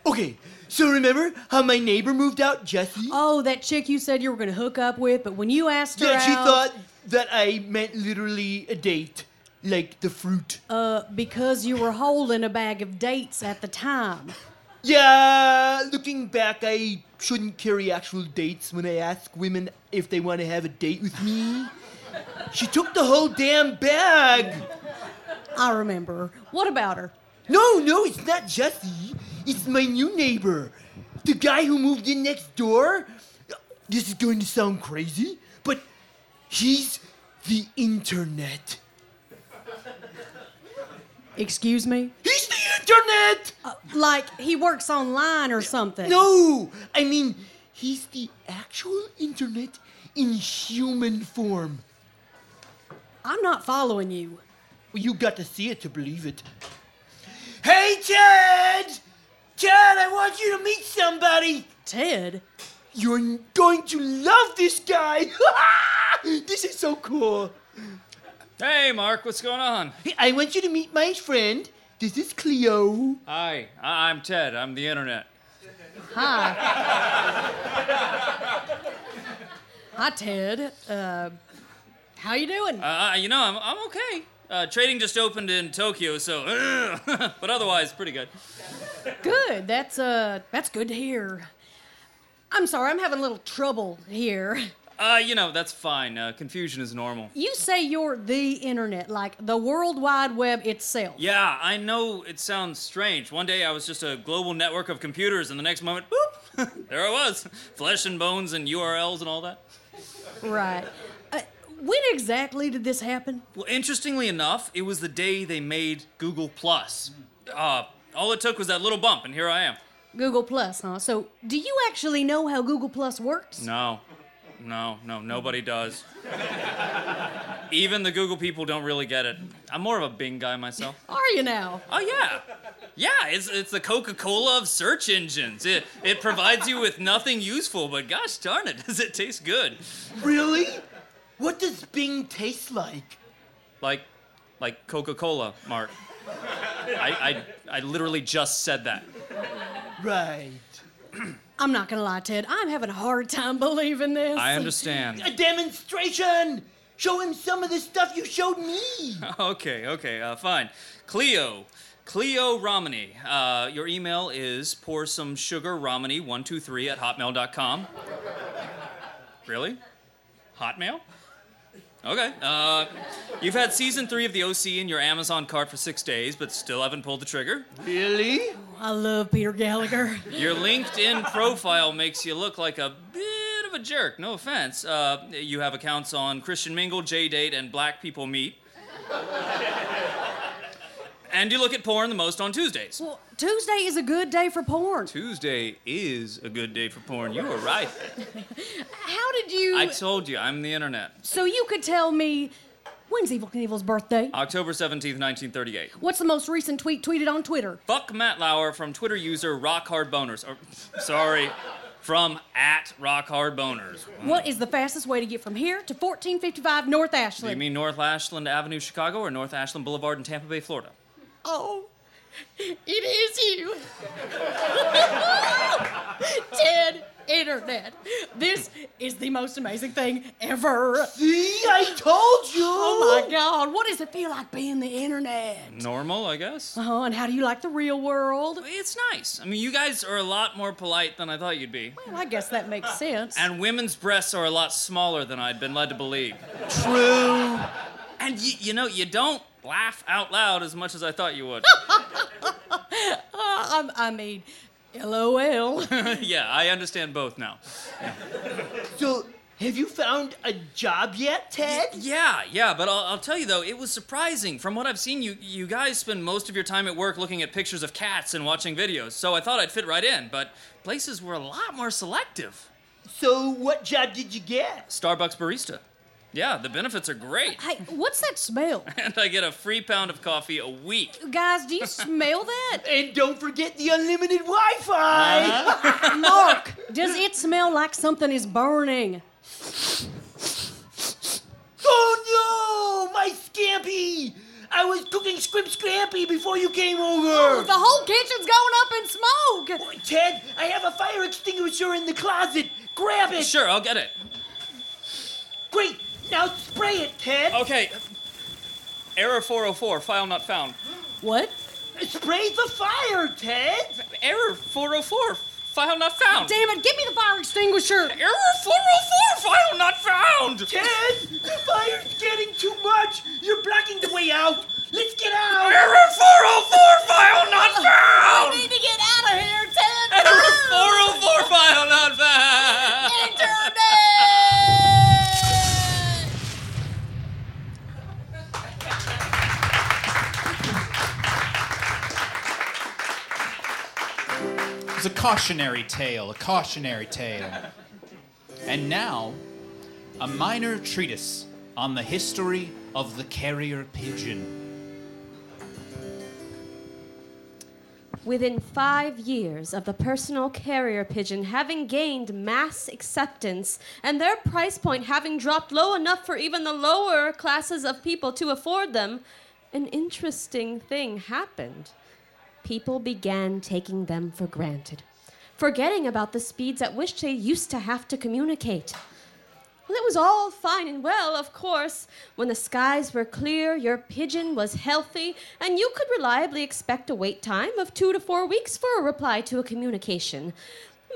Okay, so remember how my neighbor moved out, Jessie? Oh, that chick you said you were going to hook up with, but when you asked her Yeah, she out, thought that I meant literally a date, like the fruit. uh, because you were holding a bag of dates at the time. Yeah, looking back, I shouldn't carry actual dates when I ask women if they want to have a date with me. She took the whole damn bag. I remember. What about her? No, no, it's not Jesse. It's my new neighbor. The guy who moved in next door. This is going to sound crazy, but he's the internet. Excuse me? He's the internet! Uh, like he works online or something. No! I mean, he's the actual internet in human form. I'm not following you. Well, you got to see it to believe it. Hey, Ted! Ted, I want you to meet somebody! Ted? You're going to love this guy! this is so cool. Hey, Mark, what's going on? Hey, I want you to meet my friend. This is Cleo. Hi, I- I'm Ted. I'm the internet. Hi. Hi, Ted. Uh, how you doing? Uh, you know, I'm, I'm okay. Uh, trading just opened in Tokyo, so, but otherwise, pretty good. Good. That's uh, that's good to hear. I'm sorry, I'm having a little trouble here. Uh, you know, that's fine. Uh, confusion is normal. You say you're the internet, like the World Wide Web itself. Yeah, I know it sounds strange. One day I was just a global network of computers, and the next moment, boop, there I was. Flesh and bones and URLs and all that. Right. Uh, when exactly did this happen? Well, interestingly enough, it was the day they made Google Plus. Uh, all it took was that little bump, and here I am. Google Plus, huh? So, do you actually know how Google Plus works? No, no, no, nobody does. Even the Google people don't really get it. I'm more of a Bing guy myself. Are you now? Oh yeah, yeah. It's it's the Coca-Cola of search engines. It it provides you with nothing useful, but gosh darn it, does it taste good? Really? What does Bing taste like? Like, like Coca-Cola, Mark. I I I literally just said that. Right. I'm not gonna lie, Ted. I'm having a hard time believing this. I understand. A demonstration! Show him some of the stuff you showed me! Okay, okay, uh, fine. Cleo. Cleo Romany. Uh, your email is pour some sugar romany123 at hotmail.com. Really? Hotmail? Okay. Uh, you've had season three of the OC in your Amazon cart for six days, but still haven't pulled the trigger. Really? I love Peter Gallagher. Your LinkedIn profile makes you look like a bit of a jerk. No offense. Uh, you have accounts on Christian Mingle, JDate, and Black People Meet. And you look at porn the most on Tuesdays. Well, Tuesday is a good day for porn. Tuesday is a good day for porn. You were right. How did you? I told you, I'm the internet. so you could tell me when's Evel Knievel's birthday? October 17th, 1938. What's the most recent tweet tweeted on Twitter? Fuck Matt Lauer from Twitter user Rock Hard Boners. Or, sorry, from at Rock Hard Boners. What is the fastest way to get from here to 1455 North Do you mean North Ashland Avenue, Chicago, or North Ashland Boulevard in Tampa Bay, Florida? Oh, it is you. Ted Internet. This is the most amazing thing ever. See, I told you. Oh my God, what does it feel like being the internet? Normal, I guess. Uh huh. And how do you like the real world? It's nice. I mean, you guys are a lot more polite than I thought you'd be. Well, I guess that makes sense. And women's breasts are a lot smaller than I'd been led to believe. True. And y- you know, you don't laugh out loud as much as I thought you would. Uh, I, I mean, LOL. yeah, I understand both now. So, have you found a job yet, Ted? Yeah, yeah, but I'll, I'll tell you though, it was surprising. From what I've seen, you you guys spend most of your time at work looking at pictures of cats and watching videos. So I thought I'd fit right in, but places were a lot more selective. So, what job did you get? Starbucks barista. Yeah, the benefits are great. hey, what's that smell? And I get a free pound of coffee a week. Guys, do you smell that? And don't forget the unlimited Wi Fi! Uh-huh. Mark, does it smell like something is burning? Oh no! My scampi I was cooking scrimp scrampy before you came over. Oh, the whole kitchen's going up in smoke. Ted, I have a fire extinguisher in the closet. Grab it. Sure, I'll get it. Great. Now spray it, Ted. Okay. Error 404, file not found. What? Spray the fire, Ted. Error 404, file not found. Damn it, give me the fire extinguisher. Error 404, file not found. Ted, the fire's getting too much. You're blocking the way out. Let's get out. Error 404, file not found. We need to get out of here, Ted. Error 404, file not found. Internet. It's a cautionary tale, a cautionary tale. And now, a minor treatise on the history of the carrier pigeon. Within five years of the personal carrier pigeon having gained mass acceptance and their price point having dropped low enough for even the lower classes of people to afford them, an interesting thing happened. People began taking them for granted, forgetting about the speeds at which they used to have to communicate. Well, it was all fine and well, of course. When the skies were clear, your pigeon was healthy, and you could reliably expect a wait time of two to four weeks for a reply to a communication.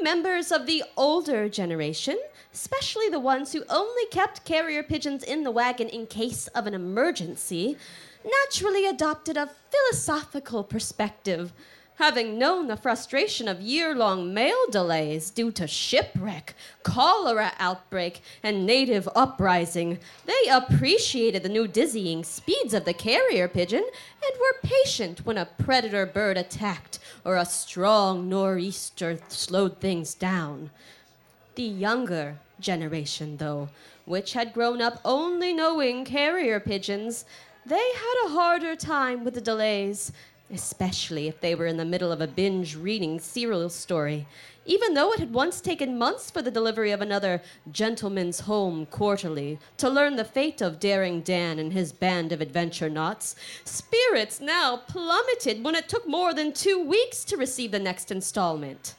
Members of the older generation, especially the ones who only kept carrier pigeons in the wagon in case of an emergency, naturally adopted a philosophical perspective. Having known the frustration of year long mail delays due to shipwreck, cholera outbreak, and native uprising, they appreciated the new dizzying speeds of the carrier pigeon and were patient when a predator bird attacked or a strong nor'easter slowed things down. The younger generation, though, which had grown up only knowing carrier pigeons, they had a harder time with the delays, especially if they were in the middle of a binge reading serial story. Even though it had once taken months for the delivery of another Gentleman's Home Quarterly to learn the fate of Daring Dan and his band of adventure knots, spirits now plummeted when it took more than two weeks to receive the next installment.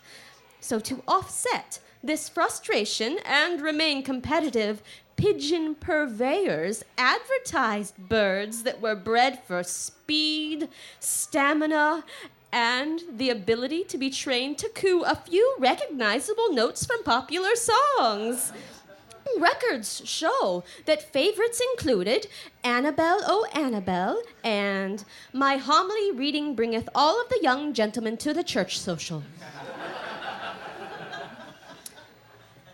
So, to offset this frustration and remain competitive, pigeon purveyors advertised birds that were bred for speed, stamina, and the ability to be trained to coo a few recognizable notes from popular songs. Records show that favorites included Annabelle, oh Annabelle, and My homily reading bringeth all of the young gentlemen to the church social.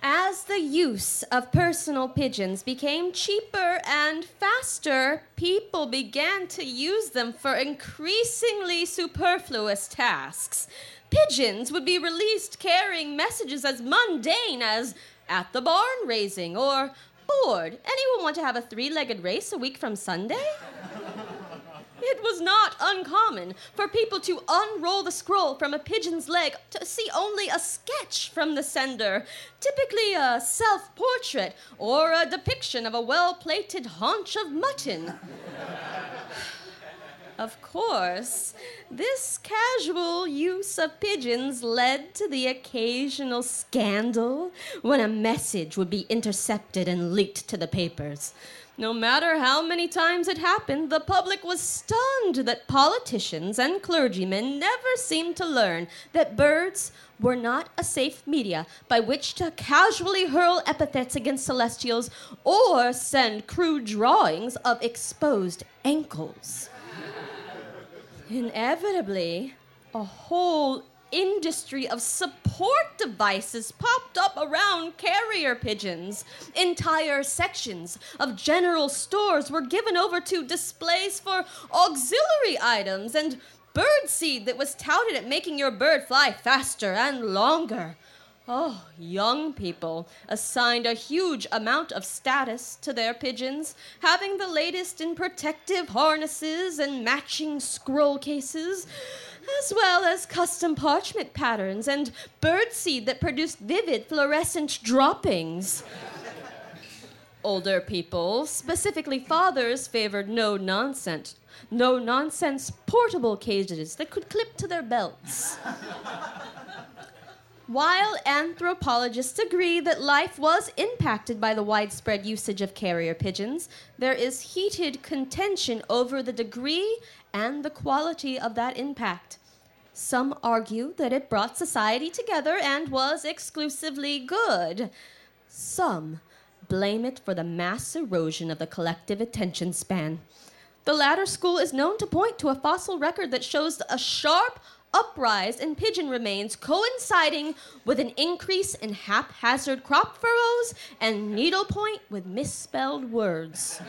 As the use of personal pigeons became cheaper and faster, people began to use them for increasingly superfluous tasks. Pigeons would be released carrying messages as mundane as at the barn raising or bored. Anyone want to have a three legged race a week from Sunday? It was not uncommon for people to unroll the scroll from a pigeon's leg to see only a sketch from the sender, typically a self portrait or a depiction of a well plated haunch of mutton. Of course, this casual use of pigeons led to the occasional scandal when a message would be intercepted and leaked to the papers. No matter how many times it happened, the public was stunned that politicians and clergymen never seemed to learn that birds were not a safe media by which to casually hurl epithets against celestials or send crude drawings of exposed ankles. Inevitably, a whole industry of support devices popped up around carrier pigeons. Entire sections of general stores were given over to displays for auxiliary items and birdseed that was touted at making your bird fly faster and longer. Oh, young people assigned a huge amount of status to their pigeons, having the latest in protective harnesses and matching scroll cases, as well as custom parchment patterns and birdseed that produced vivid fluorescent droppings. Older people, specifically fathers, favored no nonsense, no nonsense portable cages that could clip to their belts. While anthropologists agree that life was impacted by the widespread usage of carrier pigeons, there is heated contention over the degree and the quality of that impact. Some argue that it brought society together and was exclusively good. Some blame it for the mass erosion of the collective attention span. The latter school is known to point to a fossil record that shows a sharp uprise in pigeon remains coinciding with an increase in haphazard crop furrows and needlepoint with misspelled words.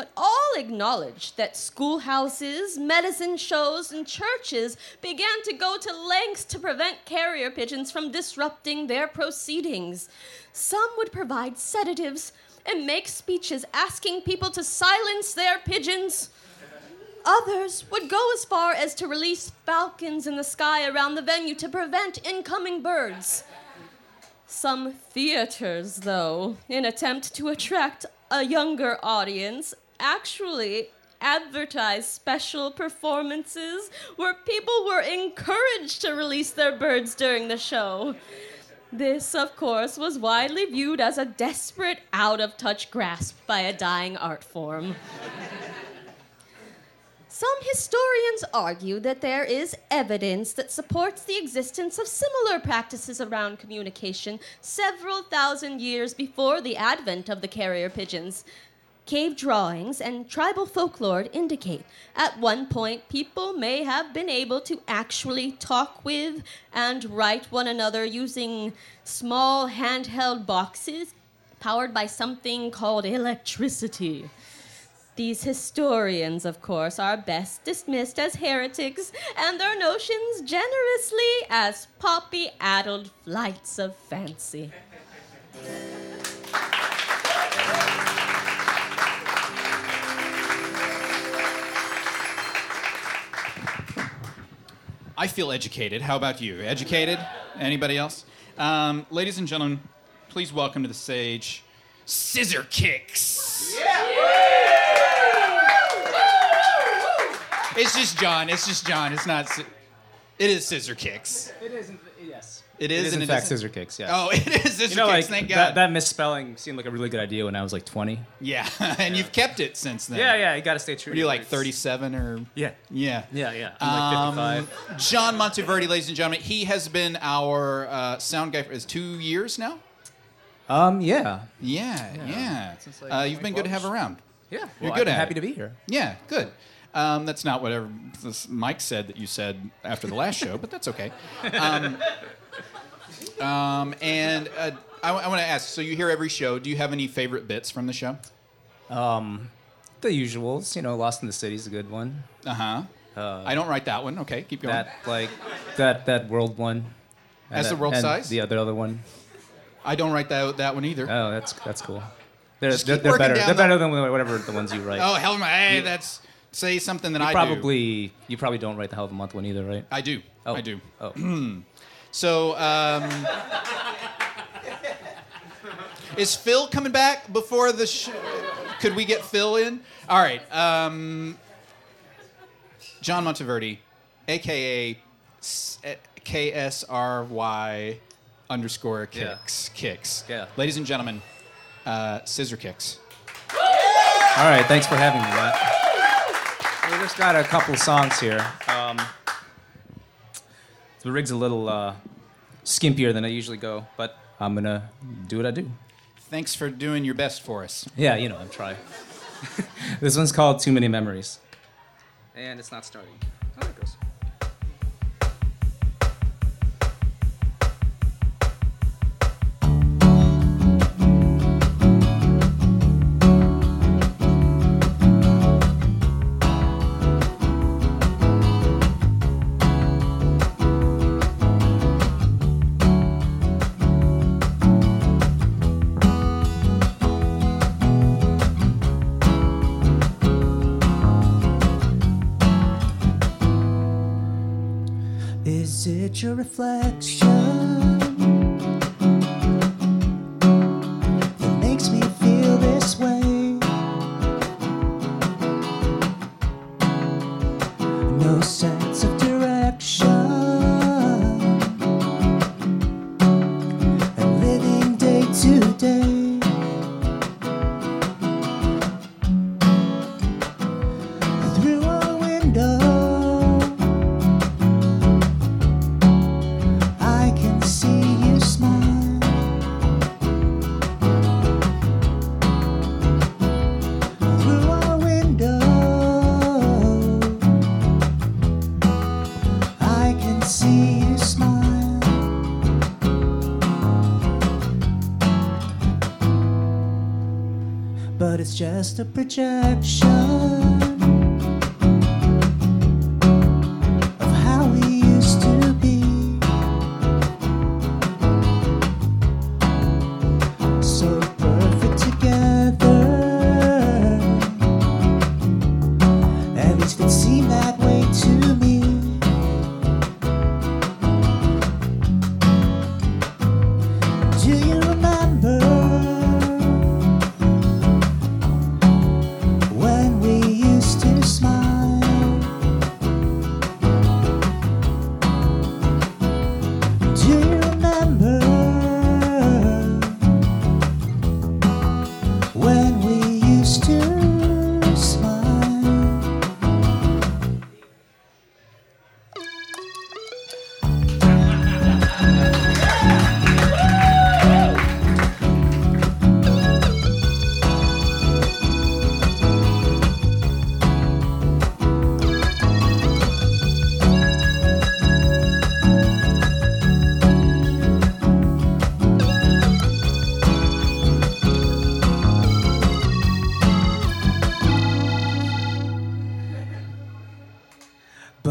But all acknowledge that schoolhouses, medicine shows, and churches began to go to lengths to prevent carrier pigeons from disrupting their proceedings. Some would provide sedatives and make speeches asking people to silence their pigeons. Others would go as far as to release falcons in the sky around the venue to prevent incoming birds. Some theaters, though, in attempt to attract a younger audience, actually advertised special performances where people were encouraged to release their birds during the show. This, of course, was widely viewed as a desperate, out of touch grasp by a dying art form. Some historians argue that there is evidence that supports the existence of similar practices around communication several thousand years before the advent of the carrier pigeons. Cave drawings and tribal folklore indicate at one point people may have been able to actually talk with and write one another using small handheld boxes powered by something called electricity. These historians, of course, are best dismissed as heretics and their notions generously as poppy addled flights of fancy. I feel educated. How about you? Educated? Anybody else? Um, ladies and gentlemen, please welcome to the stage Scissor Kicks. Yeah! It's just John. It's just John. It's not. It is Scissor Kicks. It is, yes. It It is, is, in it fact, isn't? scissor kicks, yeah. Oh, it is Scissor you know, Kicks. like, thank that, God. that misspelling seemed like a really good idea when I was like 20. Yeah, and you've kept it since then. Yeah, yeah, you gotta stay true Were you like 37 or? Yeah. Yeah. Yeah, yeah. I'm like 55. Um, John Monteverdi, ladies and gentlemen, he has been our uh, sound guy for is two years now. Um, yeah. Yeah, Yeah. yeah. Like, uh, you've been good to have around. Yeah, you're well, good I'm happy it. to be here. Yeah, good. Um, that's not whatever this Mike said that you said after the last show, but that's okay. Um, um, and uh, I, want to ask. So you hear every show. Do you have any favorite bits from the show? Um, the usuals, you know, Lost in the City is a good one. Uh-huh. Uh I don't write that one. Okay, keep going. That like that that world one. As the world and size? The other other one. I don't write that that one either. Oh, that's that's cool. They're, they're, they're better. They're the- better than whatever the ones you write. Oh hell, my! Hey, You- that's say something that you I probably do. you probably don't write the hell of a month one either, right? I do. Oh. I do. Oh. so, um, is Phil coming back before the? Sh- could we get Phil in? All right. Um, John Monteverdi, aka eh, KSRY underscore Yeah. kicks kicks. Yeah. Ladies and gentlemen, uh, scissor kicks. All right, thanks for having me, Matt. We just got a couple songs here. Um, the rig's a little uh, skimpier than I usually go, but I'm gonna do what I do. Thanks for doing your best for us. Yeah, you know, I'm trying. this one's called Too Many Memories. And it's not starting. Oh, there it goes. Your reflection just a projection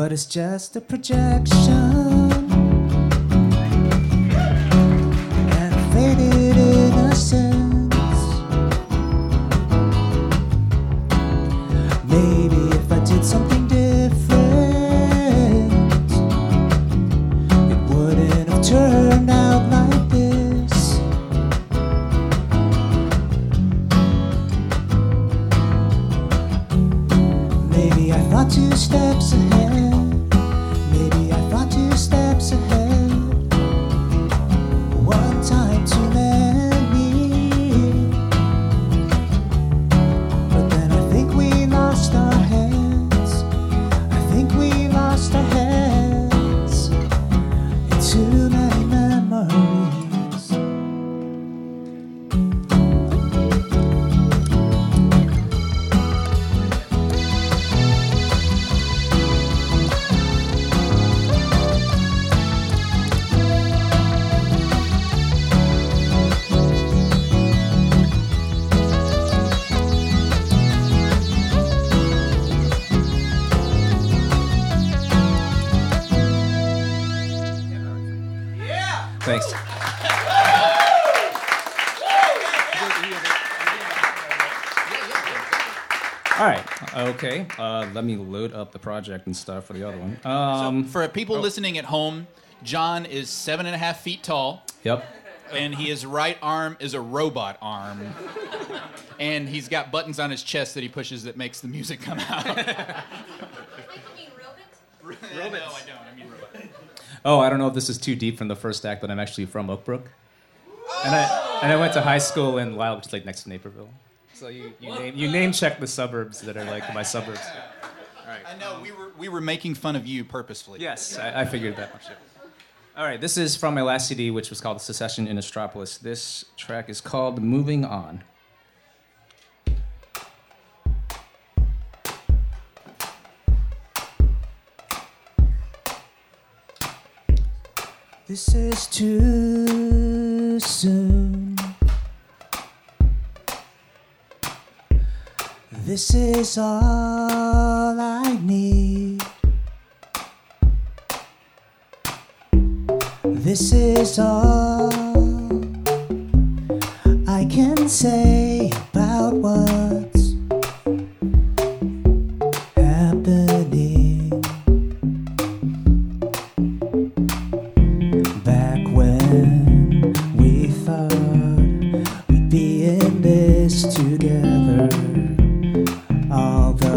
but it's just a projection Okay. Uh, let me load up the project and stuff for the other one. Um, so for people listening at home, John is seven and a half feet tall. Yep. And his right arm is a robot arm. and he's got buttons on his chest that he pushes that makes the music come out. Robots? No, I don't. I mean robot. Oh, I don't know if this is too deep from the first act, but I'm actually from Oak Brook. And I and I went to high school in Lisle, which is like next to Naperville. So you, you name you name check the suburbs that are like my suburbs. I know we were we were making fun of you purposefully. Yes, I, I figured that much. All right, this is from my last CD, which was called Secession in Astropolis. This track is called Moving On. This is too soon. This is all I need. This is all I can say about what's happening. Back when we thought we'd be in this together all the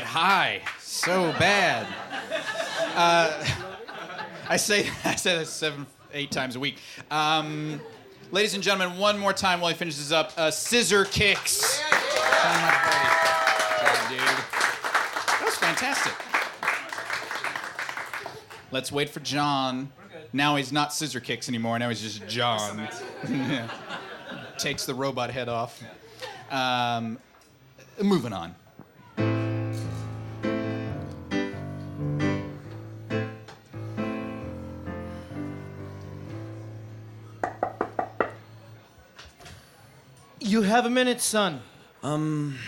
get high so bad. Uh, I say I say that seven, eight times a week. Um, ladies and gentlemen, one more time while he finishes up. Uh, scissor kicks. That was fantastic. Let's wait for John. Now he's not scissor kicks anymore. Now he's just John. Takes the robot head off. Um, moving on. You have a minute, son. Um.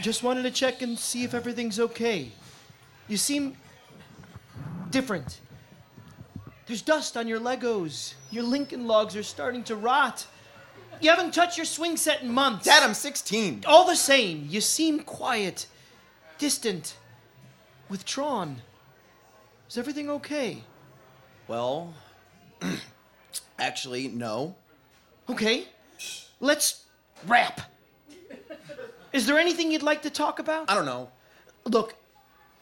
Just wanted to check and see if everything's okay. You seem different. There's dust on your Legos. Your Lincoln logs are starting to rot. You haven't touched your swing set in months. Dad, I'm 16. All the same, you seem quiet, distant, withdrawn. Is everything okay? Well, actually, no. Okay, let's wrap. Is there anything you'd like to talk about? I don't know. Look,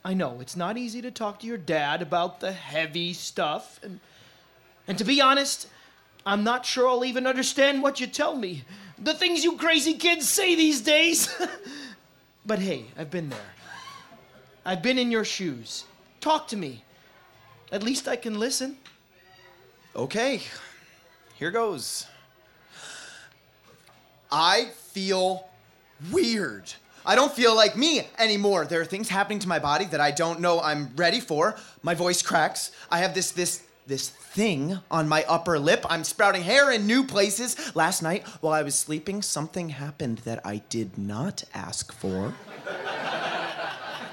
I know it's not easy to talk to your dad about the heavy stuff, and and to be honest, I'm not sure I'll even understand what you tell me. The things you crazy kids say these days. but hey, I've been there. I've been in your shoes. Talk to me. At least I can listen. Okay, here goes. I feel weird. I don't feel like me anymore. There are things happening to my body that I don't know I'm ready for. My voice cracks. I have this this this thing on my upper lip. I'm sprouting hair in new places. Last night while I was sleeping, something happened that I did not ask for.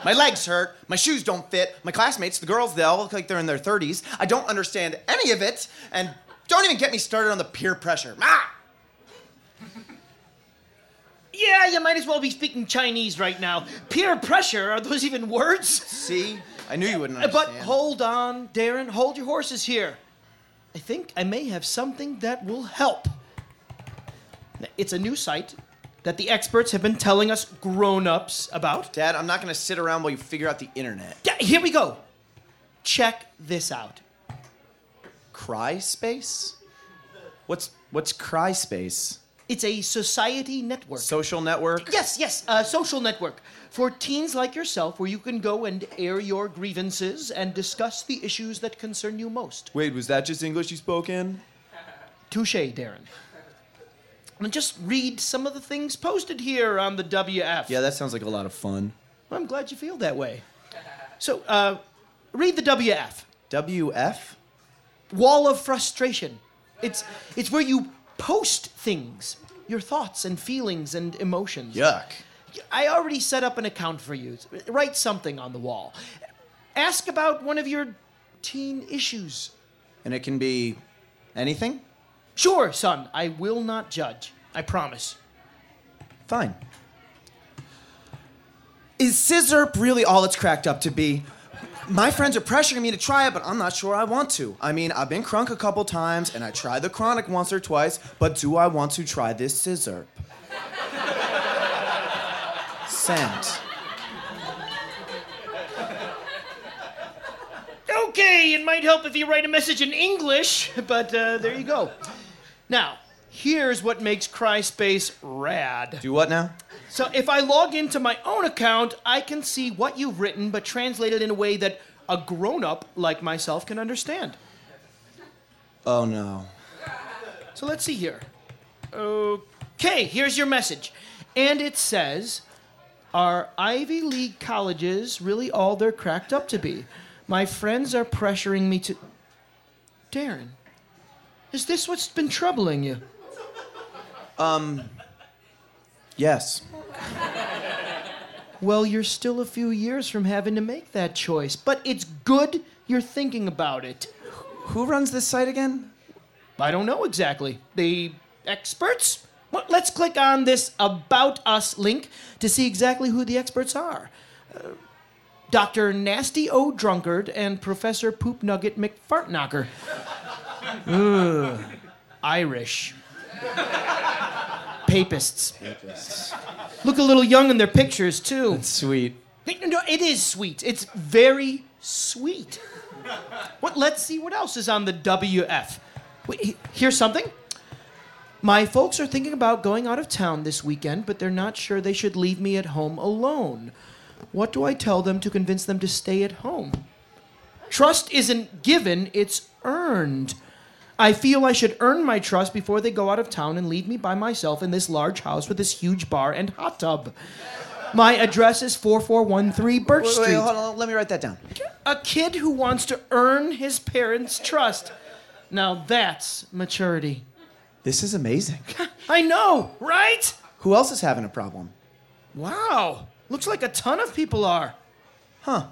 My legs hurt. My shoes don't fit. My classmates, the girls, they all look like they're in their 30s. I don't understand any of it. And don't even get me started on the peer pressure. Ah! Yeah, you might as well be speaking Chinese right now. Peer pressure, are those even words? See? I knew you wouldn't Uh, But hold on, Darren. Hold your horses here. I think I may have something that will help. It's a new site that the experts have been telling us grown ups about. Dad, I'm not gonna sit around while you figure out the internet. Yeah, here we go. Check this out. Cry space? What's what's cry space? It's a society network. Social network? Yes, yes, a social network for teens like yourself where you can go and air your grievances and discuss the issues that concern you most. Wait, was that just English you spoke in? Touche, Darren. And just read some of the things posted here on the WF. Yeah, that sounds like a lot of fun. I'm glad you feel that way. So, uh, read the WF. WF? Wall of frustration. It's it's where you post things, your thoughts and feelings and emotions. Yuck. I already set up an account for you. Write something on the wall. Ask about one of your teen issues. And it can be anything? Sure, son. I will not judge. I promise. Fine. Is scissorp really all it's cracked up to be? My friends are pressuring me to try it, but I'm not sure I want to. I mean, I've been crunk a couple times, and I tried the chronic once or twice, but do I want to try this scissorp? Send. Okay, it might help if you write a message in English, but uh, there you go. Now, here's what makes CrySpace rad. Do what now? So if I log into my own account, I can see what you've written, but translated in a way that a grown up like myself can understand. Oh no. So let's see here. Okay, here's your message. And it says Are Ivy League colleges really all they're cracked up to be? My friends are pressuring me to. Darren, is this what's been troubling you? Um. Yes. Well, you're still a few years from having to make that choice, but it's good you're thinking about it. Who runs this site again? I don't know exactly. The experts? Well, let's click on this About Us link to see exactly who the experts are. Uh, Dr. Nasty O. Drunkard and Professor Poop Nugget McFartknocker. Ugh. Irish. Papists. Papists. Look a little young in their pictures, too. That's sweet. No, it is sweet. It's very sweet. What? Let's see what else is on the WF. Wait, here's something. My folks are thinking about going out of town this weekend, but they're not sure they should leave me at home alone. What do I tell them to convince them to stay at home? Trust isn't given, it's earned. I feel I should earn my trust before they go out of town and leave me by myself in this large house with this huge bar and hot tub. My address is 4413 Birch Wait, Street. wait, hold on. Let me write that down. A kid who wants to earn his parents' trust. Now that's maturity. This is amazing. I know, right? Who else is having a problem? Wow. Looks like a ton of people are. Huh.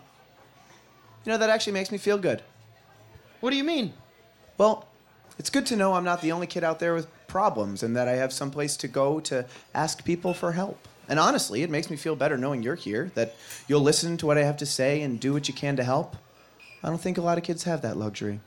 You know, that actually makes me feel good. What do you mean? Well, it's good to know I'm not the only kid out there with problems and that I have someplace to go to ask people for help. And honestly, it makes me feel better knowing you're here, that you'll listen to what I have to say and do what you can to help. I don't think a lot of kids have that luxury.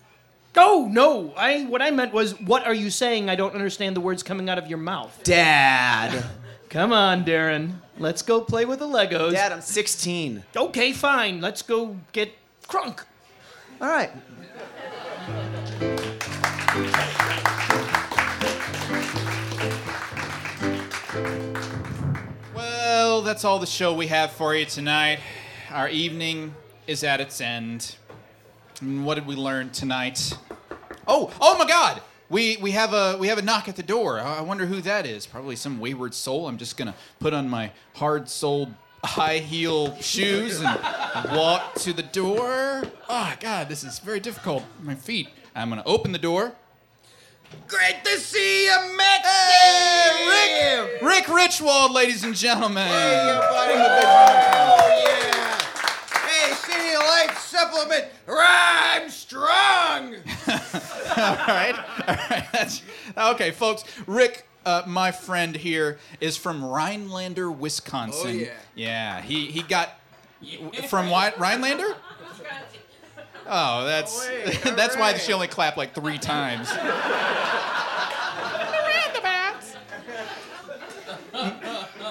Oh, no. I what I meant was what are you saying? I don't understand the words coming out of your mouth. Dad. Come on, Darren. Let's go play with the Legos. Dad, I'm 16. Okay, fine. Let's go get crunk. All right. Well, that's all the show we have for you tonight. Our evening is at its end. And what did we learn tonight? Oh, oh my God! We we have a we have a knock at the door. I wonder who that is. Probably some wayward soul. I'm just gonna put on my hard-soled high heel shoes and walk to the door. Oh God, this is very difficult. My feet. I'm gonna open the door. Great to see you, Mitch! Hey, Rick! Rick Richwald, ladies and gentlemen. Hey, everybody. Oh, yeah. Hey, City Life Supplement, rhyme strong. all right, all right. That's, okay, folks. Rick, uh, my friend here, is from Rhinelander, Wisconsin. Oh, yeah. Yeah, he he got from what Rhinelander? Oh, that's that's why she only clapped like three times.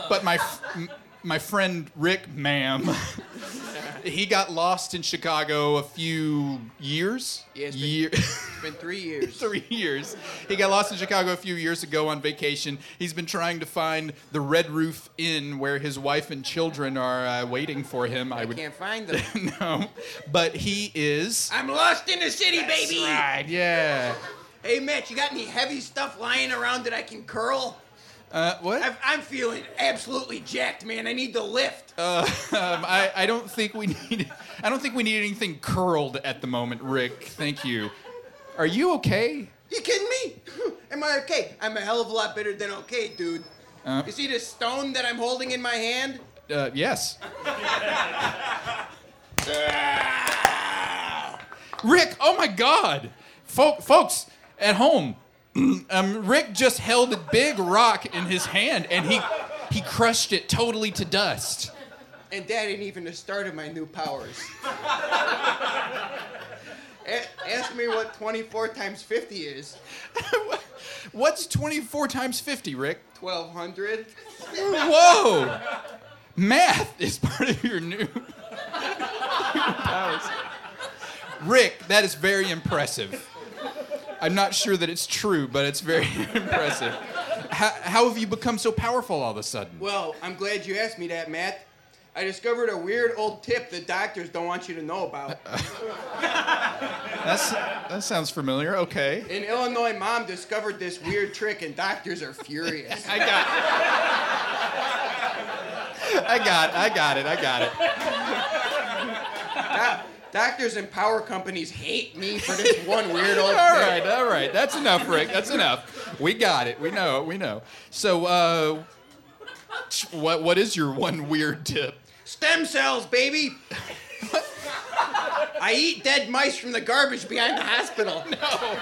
but my f- m- my friend Rick, ma'am, he got lost in Chicago a few years. Yeah, it's been- Year- It's been three years. three years. He got lost in Chicago a few years ago on vacation. He's been trying to find the Red Roof Inn where his wife and children are uh, waiting for him. I, I would can't find them. no, but he is. I'm lost in the city, That's baby. right, yeah. Hey, Matt, you got any heavy stuff lying around that I can curl? Uh, what? I've, I'm feeling absolutely jacked, man. I need the lift. Uh, um, I, I don't think we need. I don't think we need anything curled at the moment, Rick. Thank you. Are you okay? You kidding me? Am I okay? I'm a hell of a lot better than okay, dude. Uh, you see the stone that I'm holding in my hand? uh, yes. Rick, oh my God, Fol- folks at home, um, Rick just held a big rock in his hand and he he crushed it totally to dust. And that ain't even the start of my new powers. Ask me what 24 times 50 is. What's 24 times 50, Rick? 1200. Whoa! Math is part of your new powers. Rick, that is very impressive. I'm not sure that it's true, but it's very impressive. How, how have you become so powerful all of a sudden? Well, I'm glad you asked me that, Matt. I discovered a weird old tip that doctors don't want you to know about. That's, that sounds familiar. Okay. An Illinois mom discovered this weird trick, and doctors are furious. I got I got I got it. I got it. Do- doctors and power companies hate me for this one weird old All right, all right. That's enough, Rick. That's enough. We got it. We know. We know. So, uh, what what is your one weird tip? Stem cells, baby. I eat dead mice from the garbage behind the hospital. No.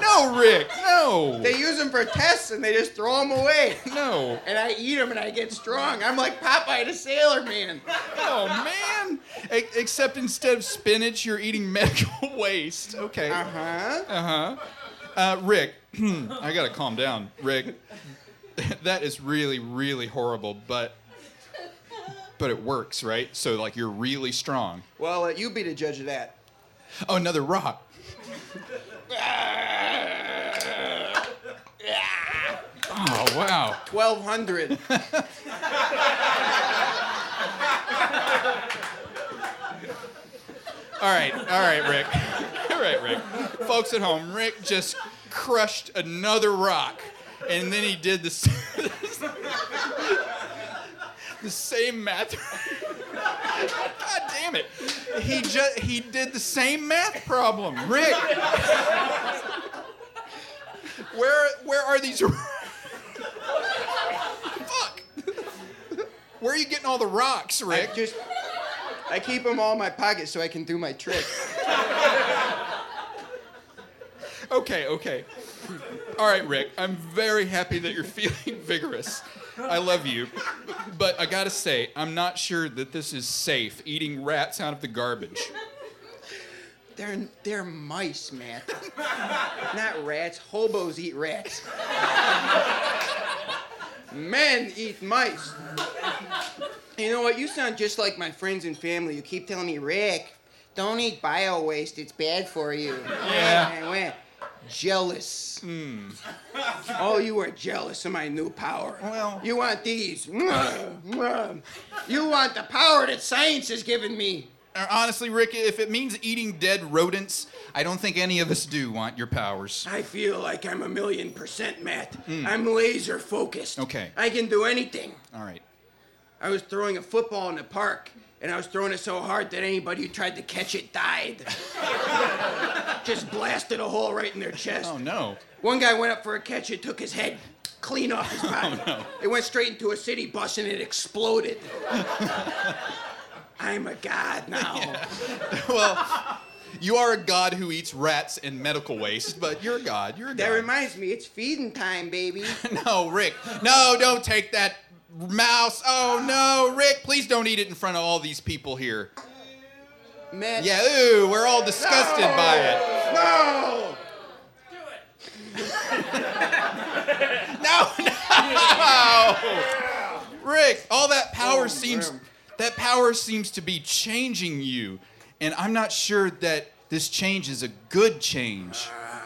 No, Rick. No. They use them for tests and they just throw them away. No. And I eat them and I get strong. I'm like Popeye the Sailor Man. Oh man. E- except instead of spinach, you're eating medical waste. Okay. Uh huh. Uh-huh. Uh Rick, I gotta calm down. Rick, that is really, really horrible, but but it works, right? So like you're really strong. Well, uh, you be the judge of that. Oh, another rock. Oh wow. 1200. All right, all right, Rick. All right, Rick. Folks at home, Rick just crushed another rock, and then he did the the same math. God damn it! He just he did the same math problem, Rick. Where where are these? Fuck. Where are you getting all the rocks, Rick? I just I keep them all in my pocket so I can do my trick. Okay, okay. All right, Rick. I'm very happy that you're feeling vigorous. I love you. But I gotta say, I'm not sure that this is safe eating rats out of the garbage. They're they're mice, Matt. Not rats. Hobos eat rats. Men eat mice. You know what? You sound just like my friends and family who keep telling me, Rick, don't eat bio waste. It's bad for you. Yeah. Jealous. Oh, you are jealous of my new power. Well, you want these. You want the power that science has given me. Uh, Honestly, Rick, if it means eating dead rodents, I don't think any of us do want your powers. I feel like I'm a million percent, Matt. I'm laser focused. Okay. I can do anything. All right. I was throwing a football in the park, and I was throwing it so hard that anybody who tried to catch it died. Just blasted a hole right in their chest. Oh no. One guy went up for a catch, it took his head clean off his oh, body. Oh, no. It went straight into a city bus and it exploded. I'm a god now. Well, you are a god who eats rats and medical waste, but you're a god. You're a god. That reminds me, it's feeding time, baby. no, Rick. No, don't take that mouse. Oh no, Rick, please don't eat it in front of all these people here. Matt. Yeah, ooh, we're all disgusted by it. No! Do it. No, no! Rick, all that power Oh, seems Grim. that power seems to be changing you. And I'm not sure that this change is a good change. Uh,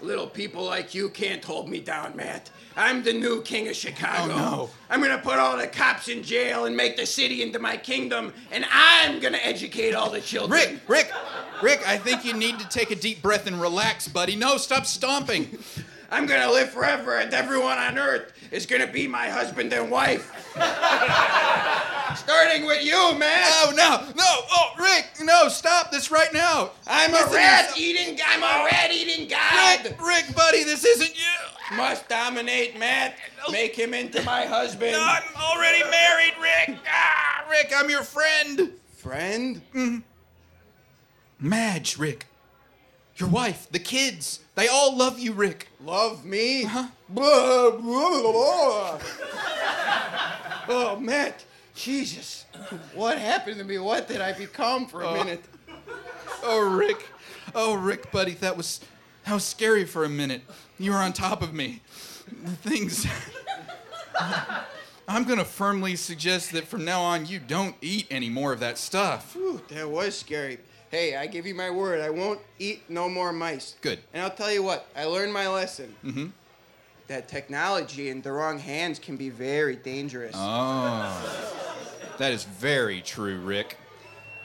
little people like you can't hold me down, Matt. I'm the new king of Chicago. Oh, no. I'm gonna put all the cops in jail and make the city into my kingdom, and I'm gonna educate all the children. Rick, Rick, Rick, I think you need to take a deep breath and relax, buddy. No, stop stomping. I'm gonna live forever, and everyone on earth is gonna be my husband and wife. Starting with you, man. Oh no, no, oh Rick, no, stop this right now. I'm a Listen to rat eating. I'm a rat eating god. Rick, Rick, buddy, this isn't you. Must dominate Matt. Make him into my husband. No, I'm already married, Rick. Ah, Rick, I'm your friend. Friend? Mm. Madge, Rick. Your wife, the kids, they all love you, Rick. Love me? Uh-huh. Blah, blah, blah. oh, Matt. Jesus. What happened to me? What did I become for a Oh. minute? Oh, Rick. Oh, Rick, buddy, that was that was scary for a minute. You were on top of me. Things. I'm gonna firmly suggest that from now on you don't eat any more of that stuff. Whew, that was scary. Hey, I give you my word. I won't eat no more mice. Good. And I'll tell you what. I learned my lesson. Mm-hmm. That technology in the wrong hands can be very dangerous. Oh. That is very true, Rick.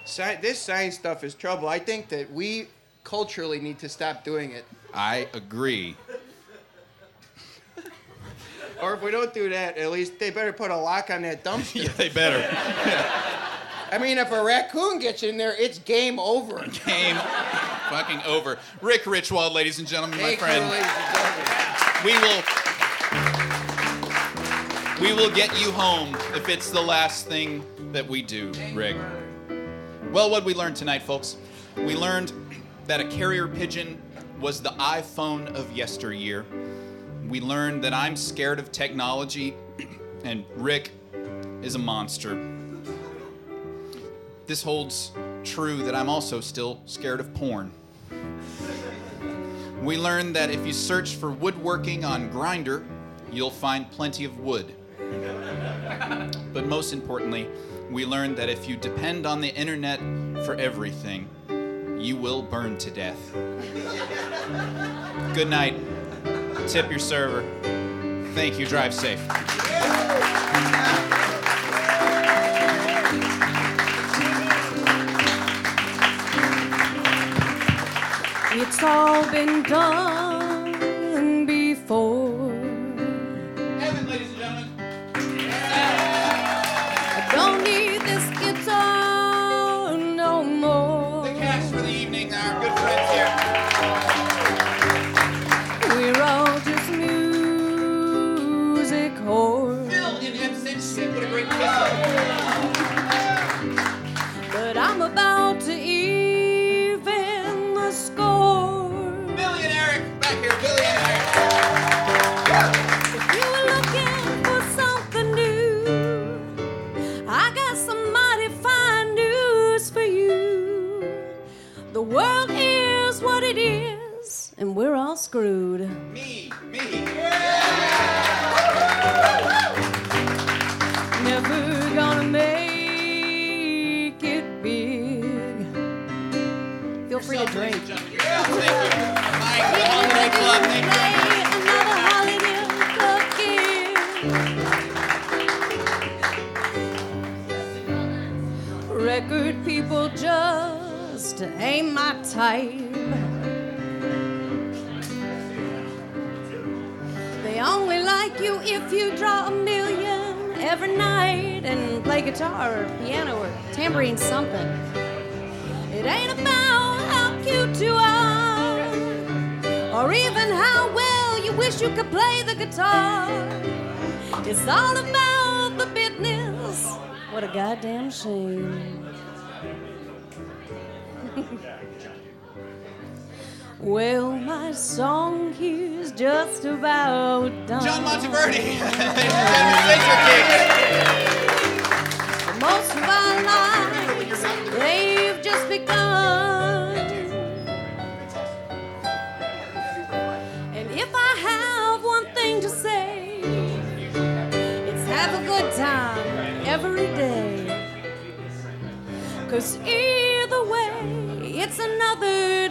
Sci- this science stuff is trouble. I think that we culturally need to stop doing it. I agree. Or if we don't do that, at least they better put a lock on that dumpster. yeah, they better. I mean, if a raccoon gets in there, it's game over. Game fucking over. Rick Richwald, ladies and gentlemen, my Thank you, friend. ladies and gentlemen. We will. We will get you home if it's the last thing that we do, Rick. Well, what we learned tonight, folks? We learned that a carrier pigeon was the iPhone of yesteryear. We learned that I'm scared of technology, and Rick is a monster. This holds true that I'm also still scared of porn. We learned that if you search for woodworking on Grindr, you'll find plenty of wood. But most importantly, we learned that if you depend on the internet for everything, you will burn to death. Good night. Tip your server. Thank you. Drive safe. It's all been done Well, my song here's just about done. John Monteverdi. yeah. Most of our lives, they've just begun. And if I have one thing to say, it's have a good time every day. Cause either way, it's another